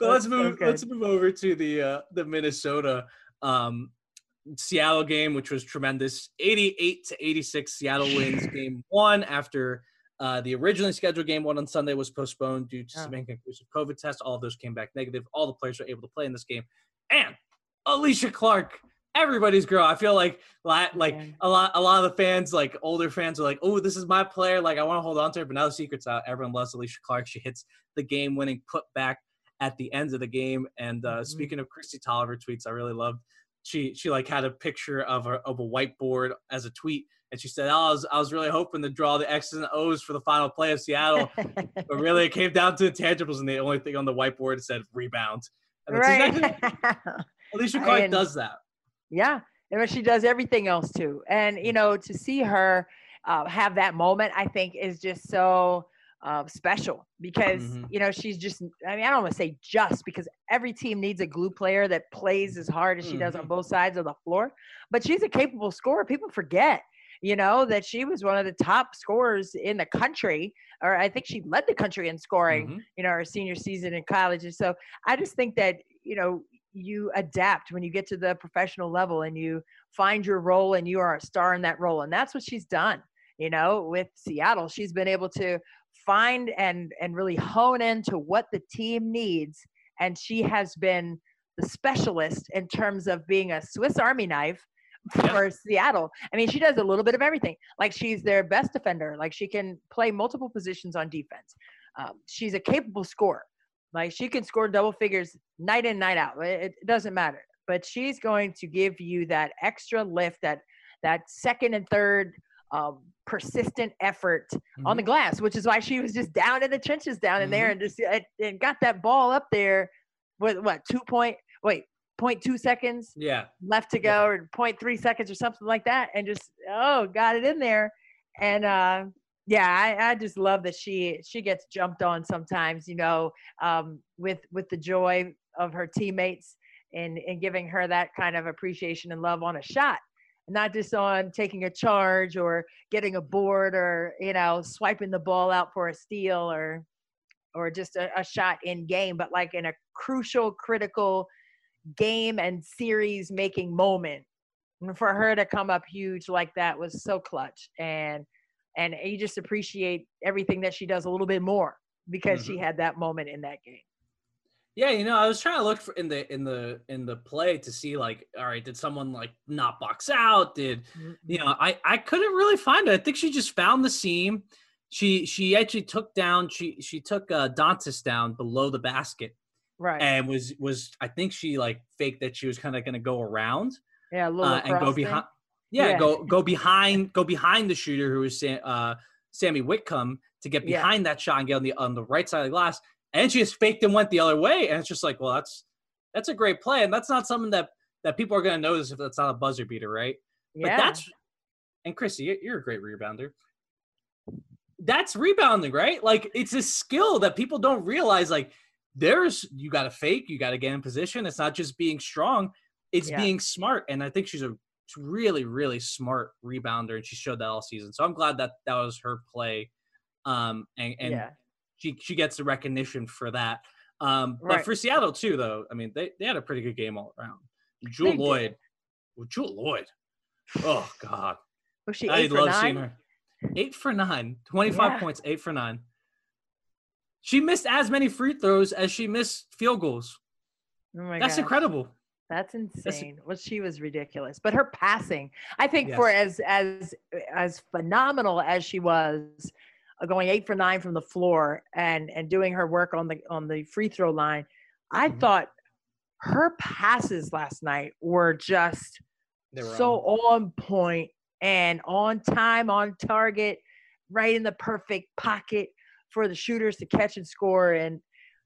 but let's That's so move. let's move over to the uh, the Minnesota um, Seattle game, which was tremendous. Eighty-eight to eighty-six, Seattle wins game one after uh, the originally scheduled game one on Sunday was postponed due to Oh. some inconclusive COVID tests. All of those came back negative. All the players were able to play in this game, and Alysha Clark. Everybody's girl. I feel like, like a lot, a lot of the fans, like older fans, are like, "Oh, this is my player. Like, I want to hold on to her." But now the secret's out. Everyone loves Alysha Clark. She hits the game-winning putback at the end of the game. And uh, Mhm. speaking of Kristi Toliver tweets, I really loved. She she like had a picture of a of a whiteboard as a tweet, and she said, oh, "I was I was really hoping to draw the X's and O's for the final play of Seattle, (laughs) but really it came down to the tangibles, and the only thing on the whiteboard said rebound." Right. exactly (laughs) Alysha Clark does that. Yeah, and she does everything else too. And you know, to see her uh, have that moment, I think is just so uh, special because Mhm. you know she's just. I mean, I don't want to say just because every team needs a glue player that plays as hard as she does on Mhm. both sides of the floor. But she's a capable scorer. People forget. You know that she was one of the top scorers in the country, or I think she led the country in scoring Mhm. you know, her senior season in college. And so I just think that, you know, you adapt when you get to the professional level and you find your role and you are a star in that role. And that's what she's done, you know, with Seattle. She's been able to find and and really hone into what the team needs. And she has been the specialist in terms of being a Swiss Army knife Yeah. for Seattle. I mean, she does a little bit of everything. Like she's their best defender. Like she can play multiple positions on defense. Um, she's a capable scorer. Like she can score double figures night in, night out. It, it doesn't matter. But she's going to give you that extra lift, that that second and third um, persistent effort on the glass, which is why she was just down in the trenches down in there and just and got that ball up there with what two point wait point two seconds Yeah. left to Yeah. go or 0.3 seconds or something like that and just oh got it in there and uh yeah I, I just love that she she gets jumped on sometimes you know um with with the joy of her teammates and and giving her that kind of appreciation and love on a shot not just on taking a charge or getting a board or you know swiping the ball out for a steal or or just a, a shot in game but like in a crucial critical game and series making moment and for her to come up huge like that was so clutch and and you just appreciate everything that she does a little bit more because she had that moment in that game Yeah, you know, I was trying to look for in the in the in the play to see like, all right, did someone like not box out? Did you know? I I couldn't really find it. I think she just found the seam. She she actually took down. She she took uh, Dantas down below the basket Right. and was was I think she like faked that she was kind of going to go around yeah, a little uh, and go behind. Yeah, Yeah. go go behind go behind the shooter who was Sam, uh, Sami Whitcomb to get Yeah. behind that shot and get on the on the right side of the glass. And she just faked and went the other way, and it's just like, well, that's that's a great play, and that's not something that that people are going to notice if that's not a buzzer beater, right? But Yeah. that's and Chrissy, you're a great rebounder. That's rebounding, right? Like it's a skill that people don't realize. Like there's you got to fake, you got to get in position. It's not just being strong; it's Yeah. being smart. And I think she's a really, really smart rebounder, and she showed that all season. So I'm glad that that was her play, um, and and yeah. she she gets the recognition for that. Um, but for Seattle too, though, I mean, they, they had a pretty good game all around. Jewell They did. Loyd, well, Jewell Loyd, oh God, Was she I love nine? seeing her. Eight for nine, 25 Yeah. points, eight for nine. She missed as many free throws as she missed field goals. Oh my That's gosh. incredible. That's insane. Well, she was ridiculous, but her passing, I think, Yes. for as as as phenomenal as she was, uh, going eight for nine from the floor and and doing her work on the on the free throw line, I Mhm. thought her passes last night were just were so on. on point and on time, on target, right in the perfect pocket for the shooters to catch and score. And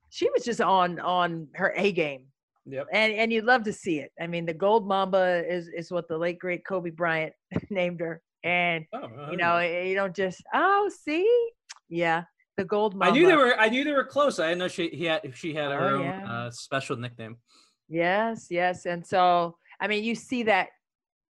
she was just on on her A game Yep. and and you'd love to see it. I mean, the Gold Mamba is is what the late great Kobe Bryant (laughs) named her, and Oh, you know you don't just oh see, yeah, the Gold Mamba. I knew they were. I knew they were close. I didn't know she he had she had her Oh, own yeah. uh, special nickname. Yes, yes, and so I mean, you see that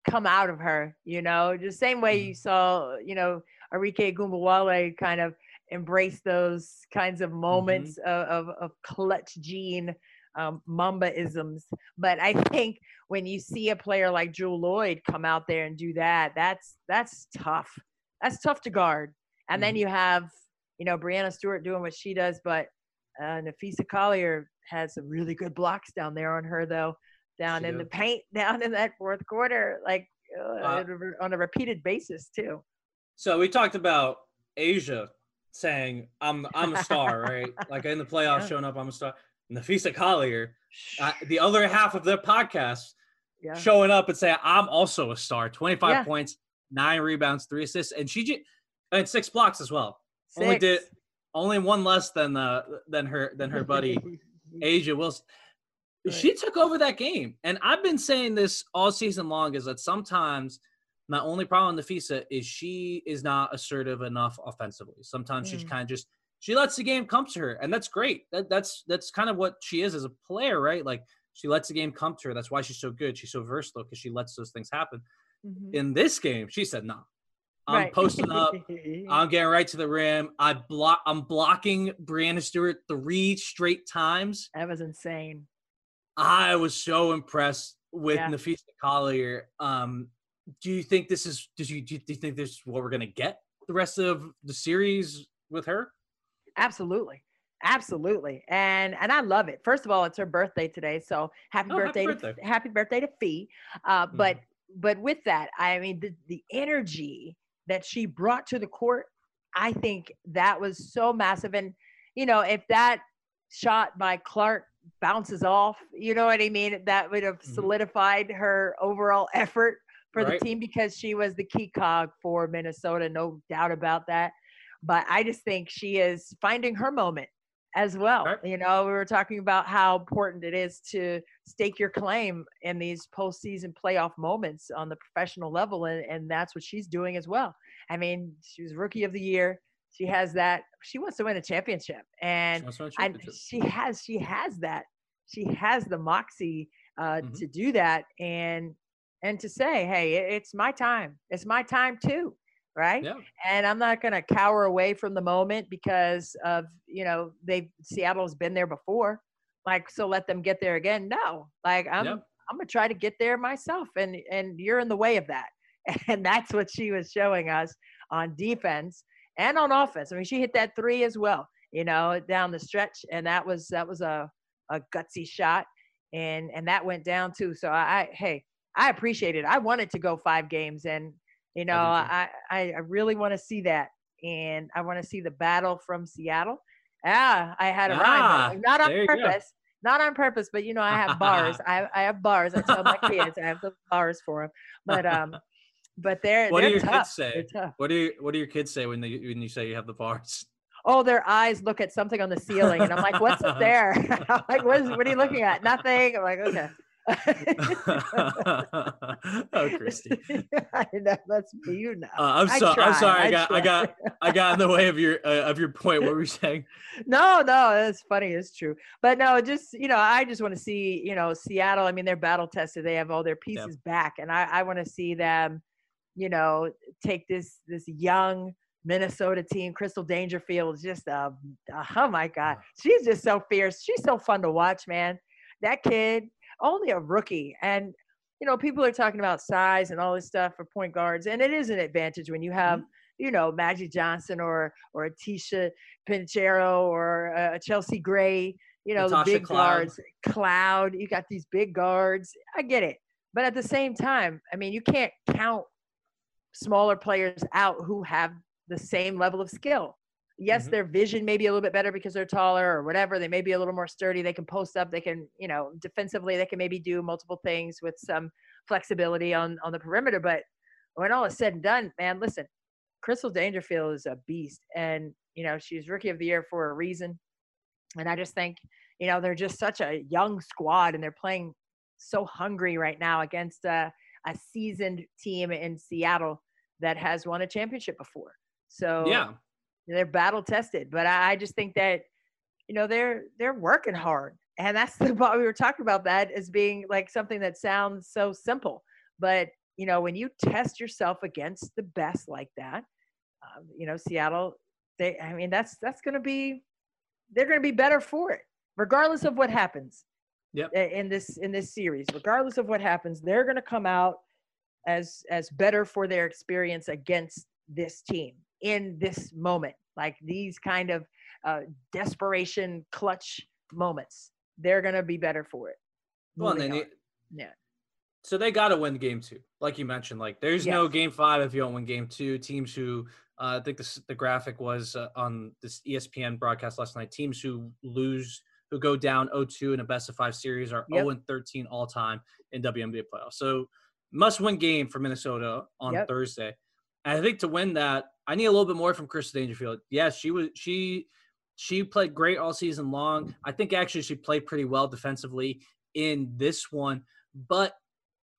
come out of her, you know, the same way Mhm. you saw, you know, Arike Ogunbowale kind of embrace those kinds of moments of, of, of clutch gene um, Mamba isms. But I think when you see a player like Jewell Loyd come out there and do that, that's that's tough. That's tough to guard. And then Mhm. you have, you know, Breanna Stewart doing what she does, but uh, Napheesa Collier has some really good blocks down there on her, though, down She in the paint, (laughs) down in that fourth quarter, like uh, Uh, on a re- on a repeated basis too. So we talked about A'ja saying, "I'm I'm a star," right? (laughs) Like in the playoffs, Yeah. showing up, I'm a star. Napheesa Collier, uh, the other half of their podcast, yeah. showing up and saying, "I'm also a star." 25 Yeah. points, nine rebounds, three assists, and she just and six blocks as well. Only did only one less than uh than her than her buddy (laughs) A'ja Wilson. Right. She took over that game. And I've been saying this all season long is that sometimes my only problem with Napheesa is she is not assertive enough offensively. Sometimes she's Mm. kind of just she lets the game come to her, and that's great. That, that's that's kind of what she is as a player, right? Like she lets the game come to her. That's why she's so good. She's so versatile because she lets those things happen. Mhm. In this game, she said, "No, I'm Right. posting up. (laughs) I'm getting right to the rim. I block. I'm blocking Breanna Stewart three straight times. that was insane. I was so impressed with Yeah. Napheesa Collier. Um, do you think this is? Does you do you think this is what we're gonna get the rest of the series with her? Absolutely. Absolutely. And and I love it. First of all, it's her birthday today. So happy Oh, happy birthday, birthday. to happy birthday to Fee. Uh, Mhm. but but with that, I mean the, the energy that she brought to the court, I think that was so massive. And you know, if that shot by Clark bounces off, you know what I mean? That would have Mhm. solidified her overall effort for Right. the team because she was the key cog for Minnesota, no doubt about that. But I just think she is finding her moment as well. Right. You know, we were talking about how important it is to stake your claim in these postseason playoff moments on the professional level, and, and that's what she's doing as well. I mean, she was rookie of the year. She has that. She wants to win a championship, and She wants to win a I, championship. she has she has that she has the moxie uh, Mhm. to do that and and to say hey it's my time it's my time too right Yeah. and i'm not going to cower away from the moment because of you know they seattle's been there before like so let them get there again no like i'm Yep. i'm going to try to get there myself and and you're in the way of that (laughs) and that's what she was showing us on defense and on offense i mean she hit that three as well you know down the stretch and that was that was a a gutsy shot, and and that went down too. So I, I hey, I appreciate it. I wanted to go five games, and you know, I I, I really want to see that, and I want to see the battle from Seattle. Ah, I had a Ah, rhyme, not on go. purpose. Not on purpose, but you know, I have bars. (laughs) I, I have bars. I tell my kids I have the bars for them. But um, but they're What do they're your kids say? What do you What do your kids say when they when you say you have the bars? Oh, their eyes look at something on the ceiling, and I'm like, "What's up (laughs) there?" (laughs) I'm like, "What is? What are you looking at? Nothing." I'm like, "Okay." (laughs) oh, Christy. (laughs) I know that's you know. Uh, I'm I sorry. I'm sorry. I got. I got. I got in the way of your (laughs) uh, of your point. What were you saying? No, no, it's funny. It's true. But no, just you know, I just want to see you know Seattle. I mean, they're battle tested. They have all their pieces back, and I, I want to see them, you know, take this this young Minnesota team. Crystal Dangerfield just a, a oh my god, she's just so fierce. She's so fun to watch, man. That kid, only a rookie, and you know, people are talking about size and all this stuff for point guards, and it is an advantage when you have. You know, Magic Johnson or or a Ticha Penicheiro or uh, Chelsea Gray, you know, Natasha the big Cloud. guards, Cloud, you got these big guards. I get it. But at the same time, I mean, you can't count smaller players out who have the same level of skill. Yes, Mhm. their vision may be a little bit better because they're taller or whatever. They may be a little more sturdy. They can post up. They can, you know, defensively, they can maybe do multiple things with some flexibility on on the perimeter. But when all is said and done, man, listen, Crystal Dangerfield is a beast, and you know she's rookie of the year for a reason. And I just think, you know, they're just such a young squad, and they're playing so hungry right now against a, a seasoned team in Seattle that has won a championship before. So Yeah. They're battle tested. But I, I just think that, you know, they're they're working hard, and that's (laughs) the part we were talking about that as being like something that sounds so simple, but you know, when you test yourself against the best like that, um, you know, Seattle, they, I mean, that's that's going to be, they're going to be better for it, regardless of what happens. Yep. In this in this series, regardless of what happens, they're going to come out as as better for their experience against this team in this moment, like these kind of uh, desperation clutch moments. They're going to be better for it. Well, and moving then yeah. So they got to win game two, like you mentioned. Like there's no game five if you don't win game two. Teams who uh, I think this, the graphic was uh, on this ESPN broadcast last night. Teams who lose, who go down 0-2 in a best of five series are Yep. 0 and 13 all time in WNBA playoffs. So must win game for Minnesota on Yep. Thursday. And I think to win that, I need a little bit more from Crystal Dangerfield. Yes, she was she she played great all season long. I think actually she played pretty well defensively in this one, but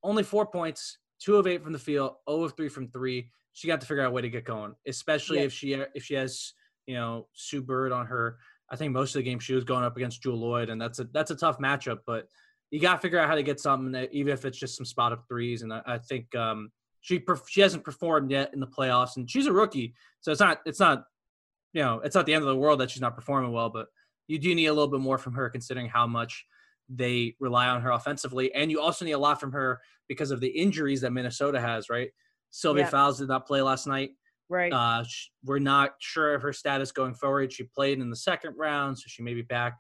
only four points, two of eight from the field, 0 of three from three. She got to figure out a way to get going, especially Yeah. if she if she has you know Sue Bird on her. I think most of the game she was going up against Jewell Loyd, and that's a that's a tough matchup. But you got to figure out how to get something, that- even if it's just some spot up threes. And I, I think um, she she hasn't performed yet in the playoffs, and she's a rookie, so it's not it's not you know it's not the end of the world that she's not performing well, but you do need a little bit more from her considering how much they rely on her offensively, and you also need a lot from her because of the injuries that Minnesota has. Right, Sylvia Yeah. Fowles did not play last night. Right. Uh, sh- we're not sure of her status going forward. She played in the second round, so she may be back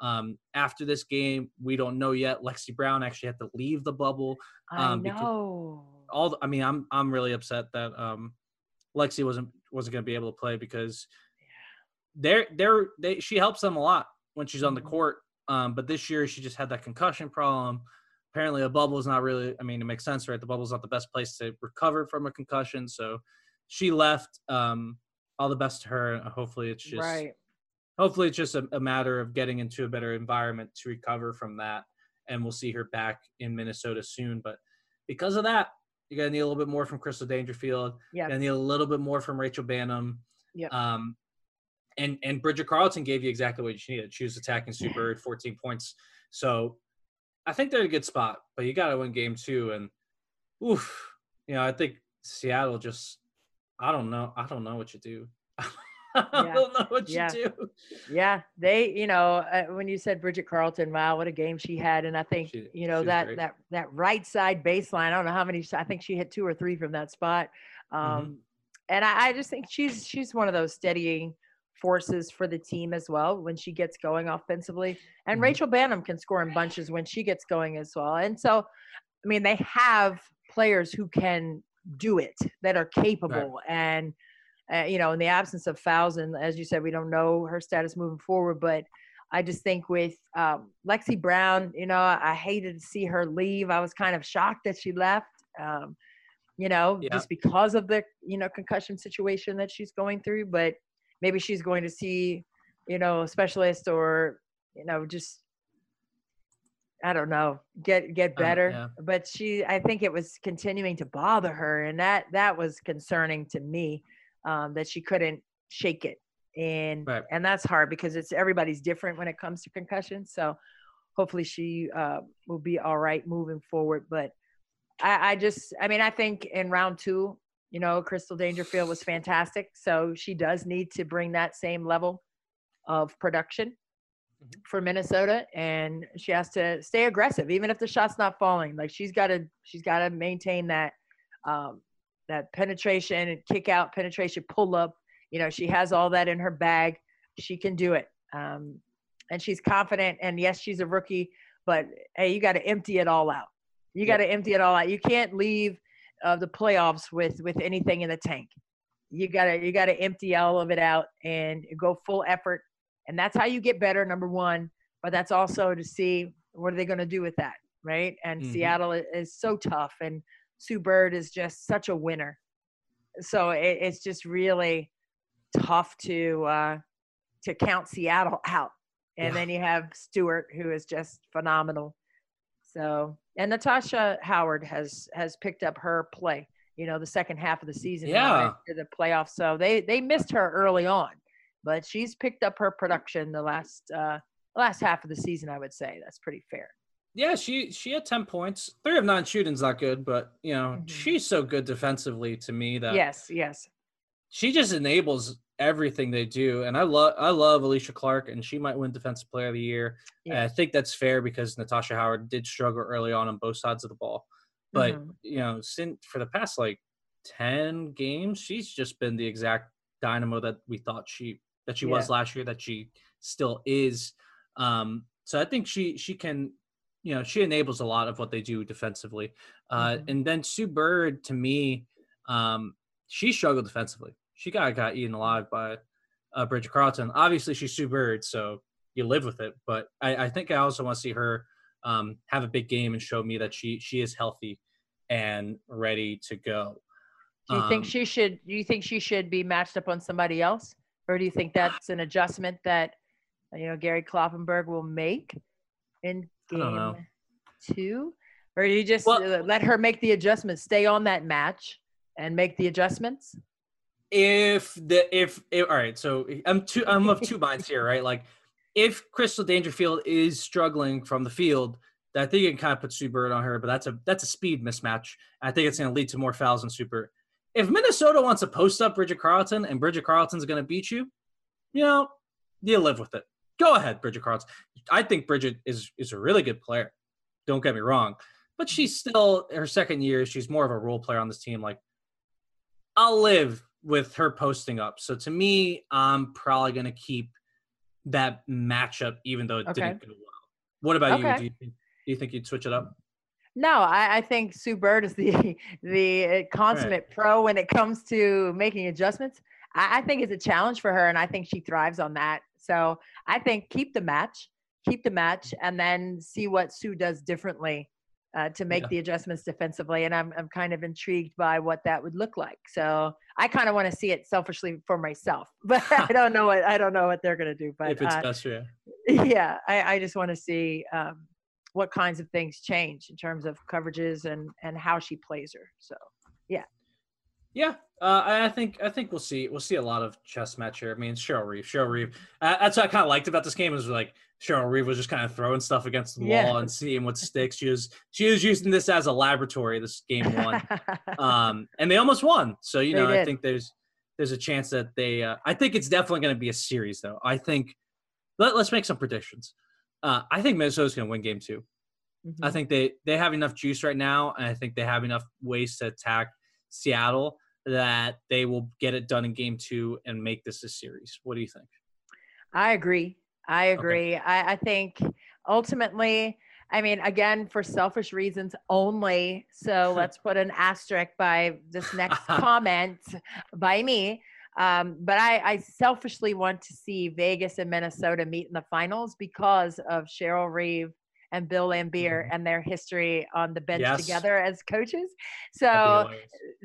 um, after this game. We don't know yet. Lexie Brown actually had to leave the bubble. I um, because- know. All the, I mean, I'm I'm really upset that um, Lexie wasn't wasn't going to be able to play because they're they're they she helps them a lot when she's on the Mhm. court. Um, but this year she just had that concussion problem. Apparently, a bubble is not really. I mean, it makes sense, right? The bubble's not the best place to recover from a concussion, so she left. Um, all the best to her. Hopefully, it's just right. hopefully it's just a, a matter of getting into a better environment to recover from that and we'll see her back in minnesota soon but because of that you're to need a little bit more from crystal dangerfield. Yeah. you're to need a little bit more from rachel banham. Yep. um, and and bridget carleton gave you exactly what you needed. She was attacking super at 14 points. So i think they're a good spot but you got to win game two and oof you know i think seattle just i don't know i don't know what you do (laughs) (laughs) I Yeah. don't know what you do. Yeah, they, you know, uh, when you said Bridget Carleton, wow, what a game she had, and I think She- you know that great. that that right side baseline. I don't know how many. I think she hit two or three from that spot, um, Mhm. and I, I just think she's she's one of those steadying forces for the team as well when she gets going offensively. And Mhm. Rachel Banham can score in bunches when she gets going as well. And so, I mean, they have players who can do it that are capable. And, uh, you know, in the absence of Fowles, and as you said, we don't know her status moving forward, but I just think with um, Lexie Brown, you know, I hated to see her leave. I was kind of shocked that she left. Um, you know, Yeah. just because of the you know concussion situation that she's going through. But maybe she's going to see, you know, a specialist or you know just I don't know, get get Um, better. yeah. But she, I think it was continuing to bother her, and that that was concerning to me um, that she couldn't shake it. And Right. and that's hard because it's everybody's different when it comes to concussion. So hopefully she uh, will be all right moving forward. But I, I just, I mean, I think in round two, you know, Crystal Dangerfield was fantastic. So she does need to bring that same level of production Mhm. for Minnesota, and she has to stay aggressive, even if the shot's not falling. Like she's got to, she's got to maintain that, um, that penetration and kick out penetration, pull up. You know, she has all that in her bag. She can do it, um, and she's confident. And yes, she's a rookie, but hey, you got to empty it all out. You got to empty it all out. You can't leave uh, the playoffs with with anything in the tank. You gotta you gotta empty all of it out and go full effort, and that's how you get better. Number one, but that's also to see what are they going to do with that, right? And Mhm. Seattle is so tough, and Sue Bird is just such a winner. So it, it's just really tough to uh, to count Seattle out. And Yeah. then you have Stewart, who is just phenomenal. So and Natasha Howard has has picked up her play. You know, the second half of the season, Yeah. to the playoffs. So they they missed her early on, but she's picked up her production the last uh last half of the season. I would say that's pretty fair. Yeah, she she had ten points. Three of nine shooting's not good, but you know Mhm. she's so good defensively to me that Yes, yes. she just enables everything they do. And I love I love Alysha Clark, and she might win Defensive Player of the Year. And I think that's fair because Natasha Howard did struggle early on on both sides of the ball. But Mhm. you know, since for the past like ten games, she's just been the exact dynamo that we thought she that she was last year, that she still is. Um, so I think she she can, you know, she enables a lot of what they do defensively. Uh, Mhm. And then Sue Bird, to me, um, she struggled defensively. She got got eaten alive by uh, Bridget Carleton. Obviously, she's Sue Bird, so you live with it. But I, I think I also want to see her um, have a big game and show me that she she is healthy and ready to go. Do you think Um, she should? Do you think she should be matched up on somebody else, or do you think that's an adjustment that you know Gary Kloppenburg will make in I don't know. two, or you just Well- uh, let her make the adjustments, stay on that match, and make the adjustments? if the if, if all right so i'm two i'm of two (laughs) minds here right? Like if crystal dangerfield is struggling from the field i think it can kind of put Sue Bird on her but that's a that's a speed mismatch. I think it's going to lead to more fouls in super if minnesota wants to post up bridget carleton and bridget carleton's going to beat you you know you live with it. Go ahead bridget carleton i think bridget is is a really good player don't get me wrong but she's still her second year she's more of a role player on this team like I'll live with her posting up. So to me, I'm probably going to keep that matchup, even though it Okay. didn't go well. What about you? Do you think, do you think you'd switch it up? No, I, I think Sue Bird is the (laughs) the uh, consummate pro when it comes to making adjustments. I, I think it's a challenge for her, and I think she thrives on that. So I think keep the match, keep the match, and then see what Sue does differently uh, to make Yeah. the adjustments defensively. And I'm I'm kind of intrigued by what that would look like. So I kind of want to see it selfishly for myself, (laughs) but I don't know what I don't know what they're gonna do. But if it's uh, best for you. (laughs) yeah, I, I just want to see um, what kinds of things change in terms of coverages and and how she plays her. So Yeah, uh, I I think I think we'll see we'll see a lot of chess match here. I mean, Cheryl Reeve, Cheryl Reeve. Uh, that's what I kind of liked about this game is like Cheryl Reeve was just kind of throwing stuff against the Yeah. wall and seeing what sticks. She was she was using this as a laboratory. This game one. (laughs) um, and they almost won. So you They know, I think there's there's a chance that they. Uh, I think it's definitely going to be a series, though. I think. Let, let's make some predictions. Uh, I think Minnesota's going to win game two. I Mhm. think they they have enough juice right now, and I think they have enough ways to attack Seattle that they will get it done in game two and make this a series. What do you think? I agree. I agree. Okay. I, I think ultimately, I mean, again, for selfish reasons only. So (laughs) let's put an asterisk by this next (laughs) comment by me. Um, but I, I, selfishly want to see Vegas and Minnesota meet in the finals because of Cheryl Reeve and Bill Laimbeer mm-hmm. and their history on the bench yes. together as coaches. So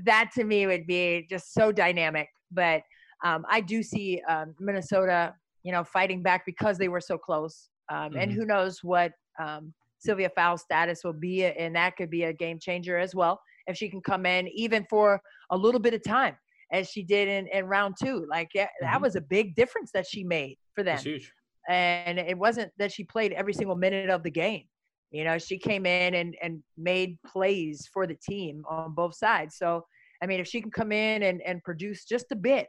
that to me would be just so dynamic. But um, I do see um, Minnesota, you know, fighting back because they were so close. Mm-hmm. And who knows what um, Sylvia Fowles' status will be, and that could be a game changer as well if she can come in even for a little bit of time as she did in, in round two. Like yeah, mm-hmm. that was a big difference that she made for them. huge. And it wasn't that she played every single minute of the game. You know, she came in and, and made plays for the team on both sides. So, I mean, if she can come in and, and produce just a bit,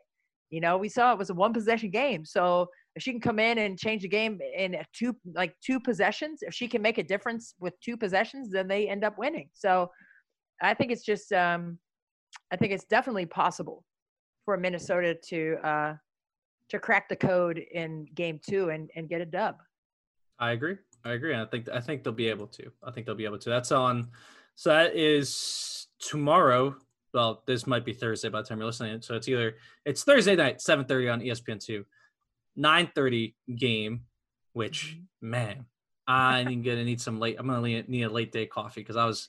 you know, we saw it was a one possession game. So if she can come in and change the game in two like two possessions, if she can make a difference with two possessions, then they end up winning. So I think it's just um I think it's definitely possible for Minnesota to uh, to crack the code in game two and, and get a dub. I agree. I agree. I think I think they'll be able to. I think they'll be able to. That's on. So that is tomorrow. Well, this might be Thursday by the time you're listening. So it's either it's Thursday night, seven thirty on ESPN two, nine thirty game. Which mm-hmm. man, I'm gonna need some late. I'm gonna need a late day coffee because I was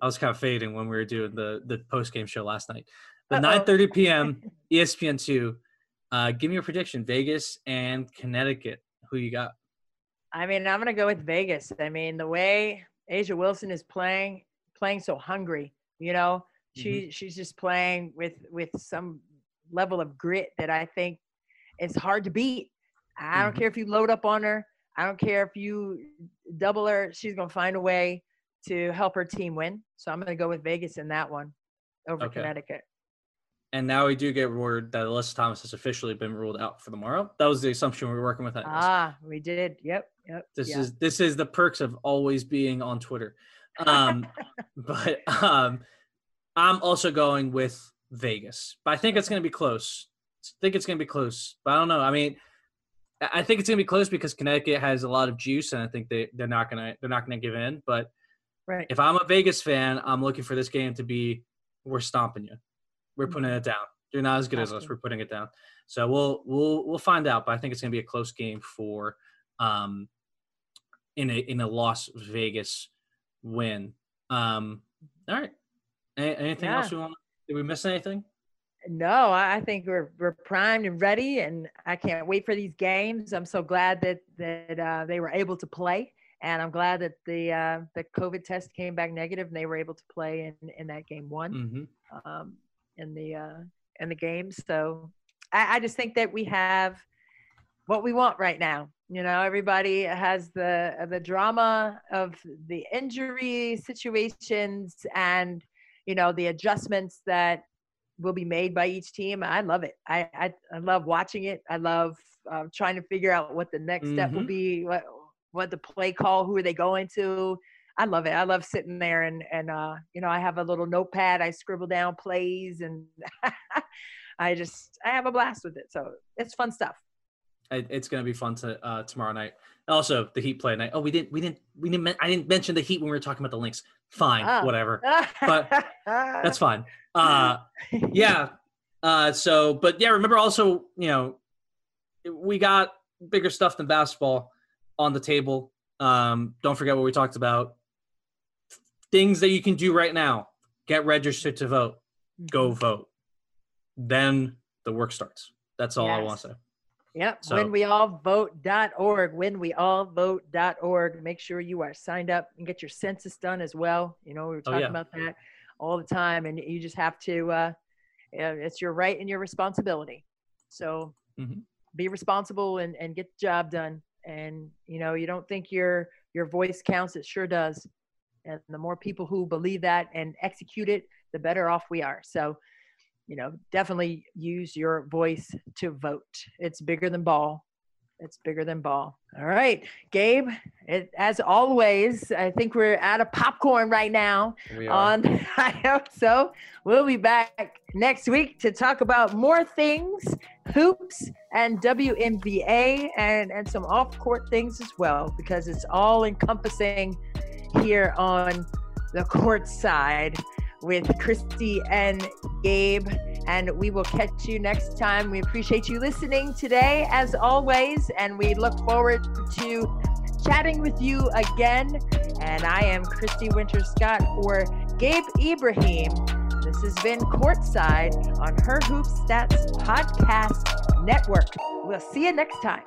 I was kind of fading when we were doing the the post game show last night. The 9:30 p.m. ESPN two. Uh, give me your prediction: Vegas and Connecticut. Who you got? I mean, I'm gonna go with Vegas. I mean, the way A'ja Wilson is playing, playing so hungry. You know, she mm-hmm. she's just playing with with some level of grit that I think it's hard to beat. I don't mm-hmm. care if you load up on her. I don't care if you double her. She's gonna find a way to help her team win. So I'm gonna go with Vegas in that one over okay. Connecticut. And now we do get word that Alyssa Thomas has officially been ruled out for tomorrow. That was the assumption we were working with. Ah, we did. Yep. Yep. This is this is the perks of always being on Twitter. Um, (laughs) but um, I'm also going with Vegas, but I think it's going to be close. I think it's going to be close, but I don't know. I mean, I think it's going to be close because Connecticut has a lot of juice, and I think they they're not gonna they're not gonna give in. But right. if I'm a Vegas fan, I'm looking for this game to be we're stomping you. We're putting it down. You're not as good as us. We're putting it down. So we'll we'll we'll find out. But I think it's going to be a close game for um in a in a Las Vegas win. Um, all right. anything yeah. else we want? Did we miss anything? No, I think we're we're primed and ready, and I can't wait for these games. I'm so glad that that uh, they were able to play, and I'm glad that the uh, the COVID test came back negative, and they were able to play in in that game one. Mm-hmm. Um, in the uh, in the games. So I, I just think that we have what we want right now. You know, everybody has the the drama of the injury situations and you know the adjustments that will be made by each team. I love it. I I, I love watching it. I love uh, trying to figure out what the next mm-hmm. step will mm-hmm. be. What what the play call? Who are they going to? I love it. I love sitting there and and uh, you know I have a little notepad. I scribble down plays and (laughs) I just I have a blast with it. So it's fun stuff. It's gonna be fun to uh, tomorrow night. Also, the Heat play night. Oh, we didn't we didn't we didn't I didn't mention the Heat when we were talking about the Lynx. Fine, oh. whatever. (laughs) but that's fine. Uh, yeah. Uh, so, but yeah, remember also, you know, we got bigger stuff than basketball on the table. Um, don't forget what we talked about things that you can do right now get registered to vote go mm-hmm. vote then the work starts that's all yes. i want to say Yep. So, when we all vote.org, when we all vote.org. Make sure you are signed up and get your census done as well. You know, we were oh, talking oh, yeah. about that all the time, and you just have to, uh, it's your right and your responsibility. So mm-hmm. be responsible and, and get the job done. And, you know, you don't think your, your voice counts. It sure does. And the more people who believe that and execute it, the better off we are. So, you know, definitely use your voice to vote. It's bigger than ball. it's bigger than ball. All right, Gabe. It, as always, I think we're out of popcorn right now. We are. On, (laughs) I hope so. We'll be back next week to talk about more things, hoops and WNBA, and and some off-court things as well, because it's all encompassing here on the court side with Christy and Gabe. And we will catch you next time. We appreciate you listening today, as always, and we look forward to chatting with you again. And I am Christy Winters-Scott for Gabe Ibrahim. This has been Courtside on Her Hoop Stats Podcast Network. We'll see you next time.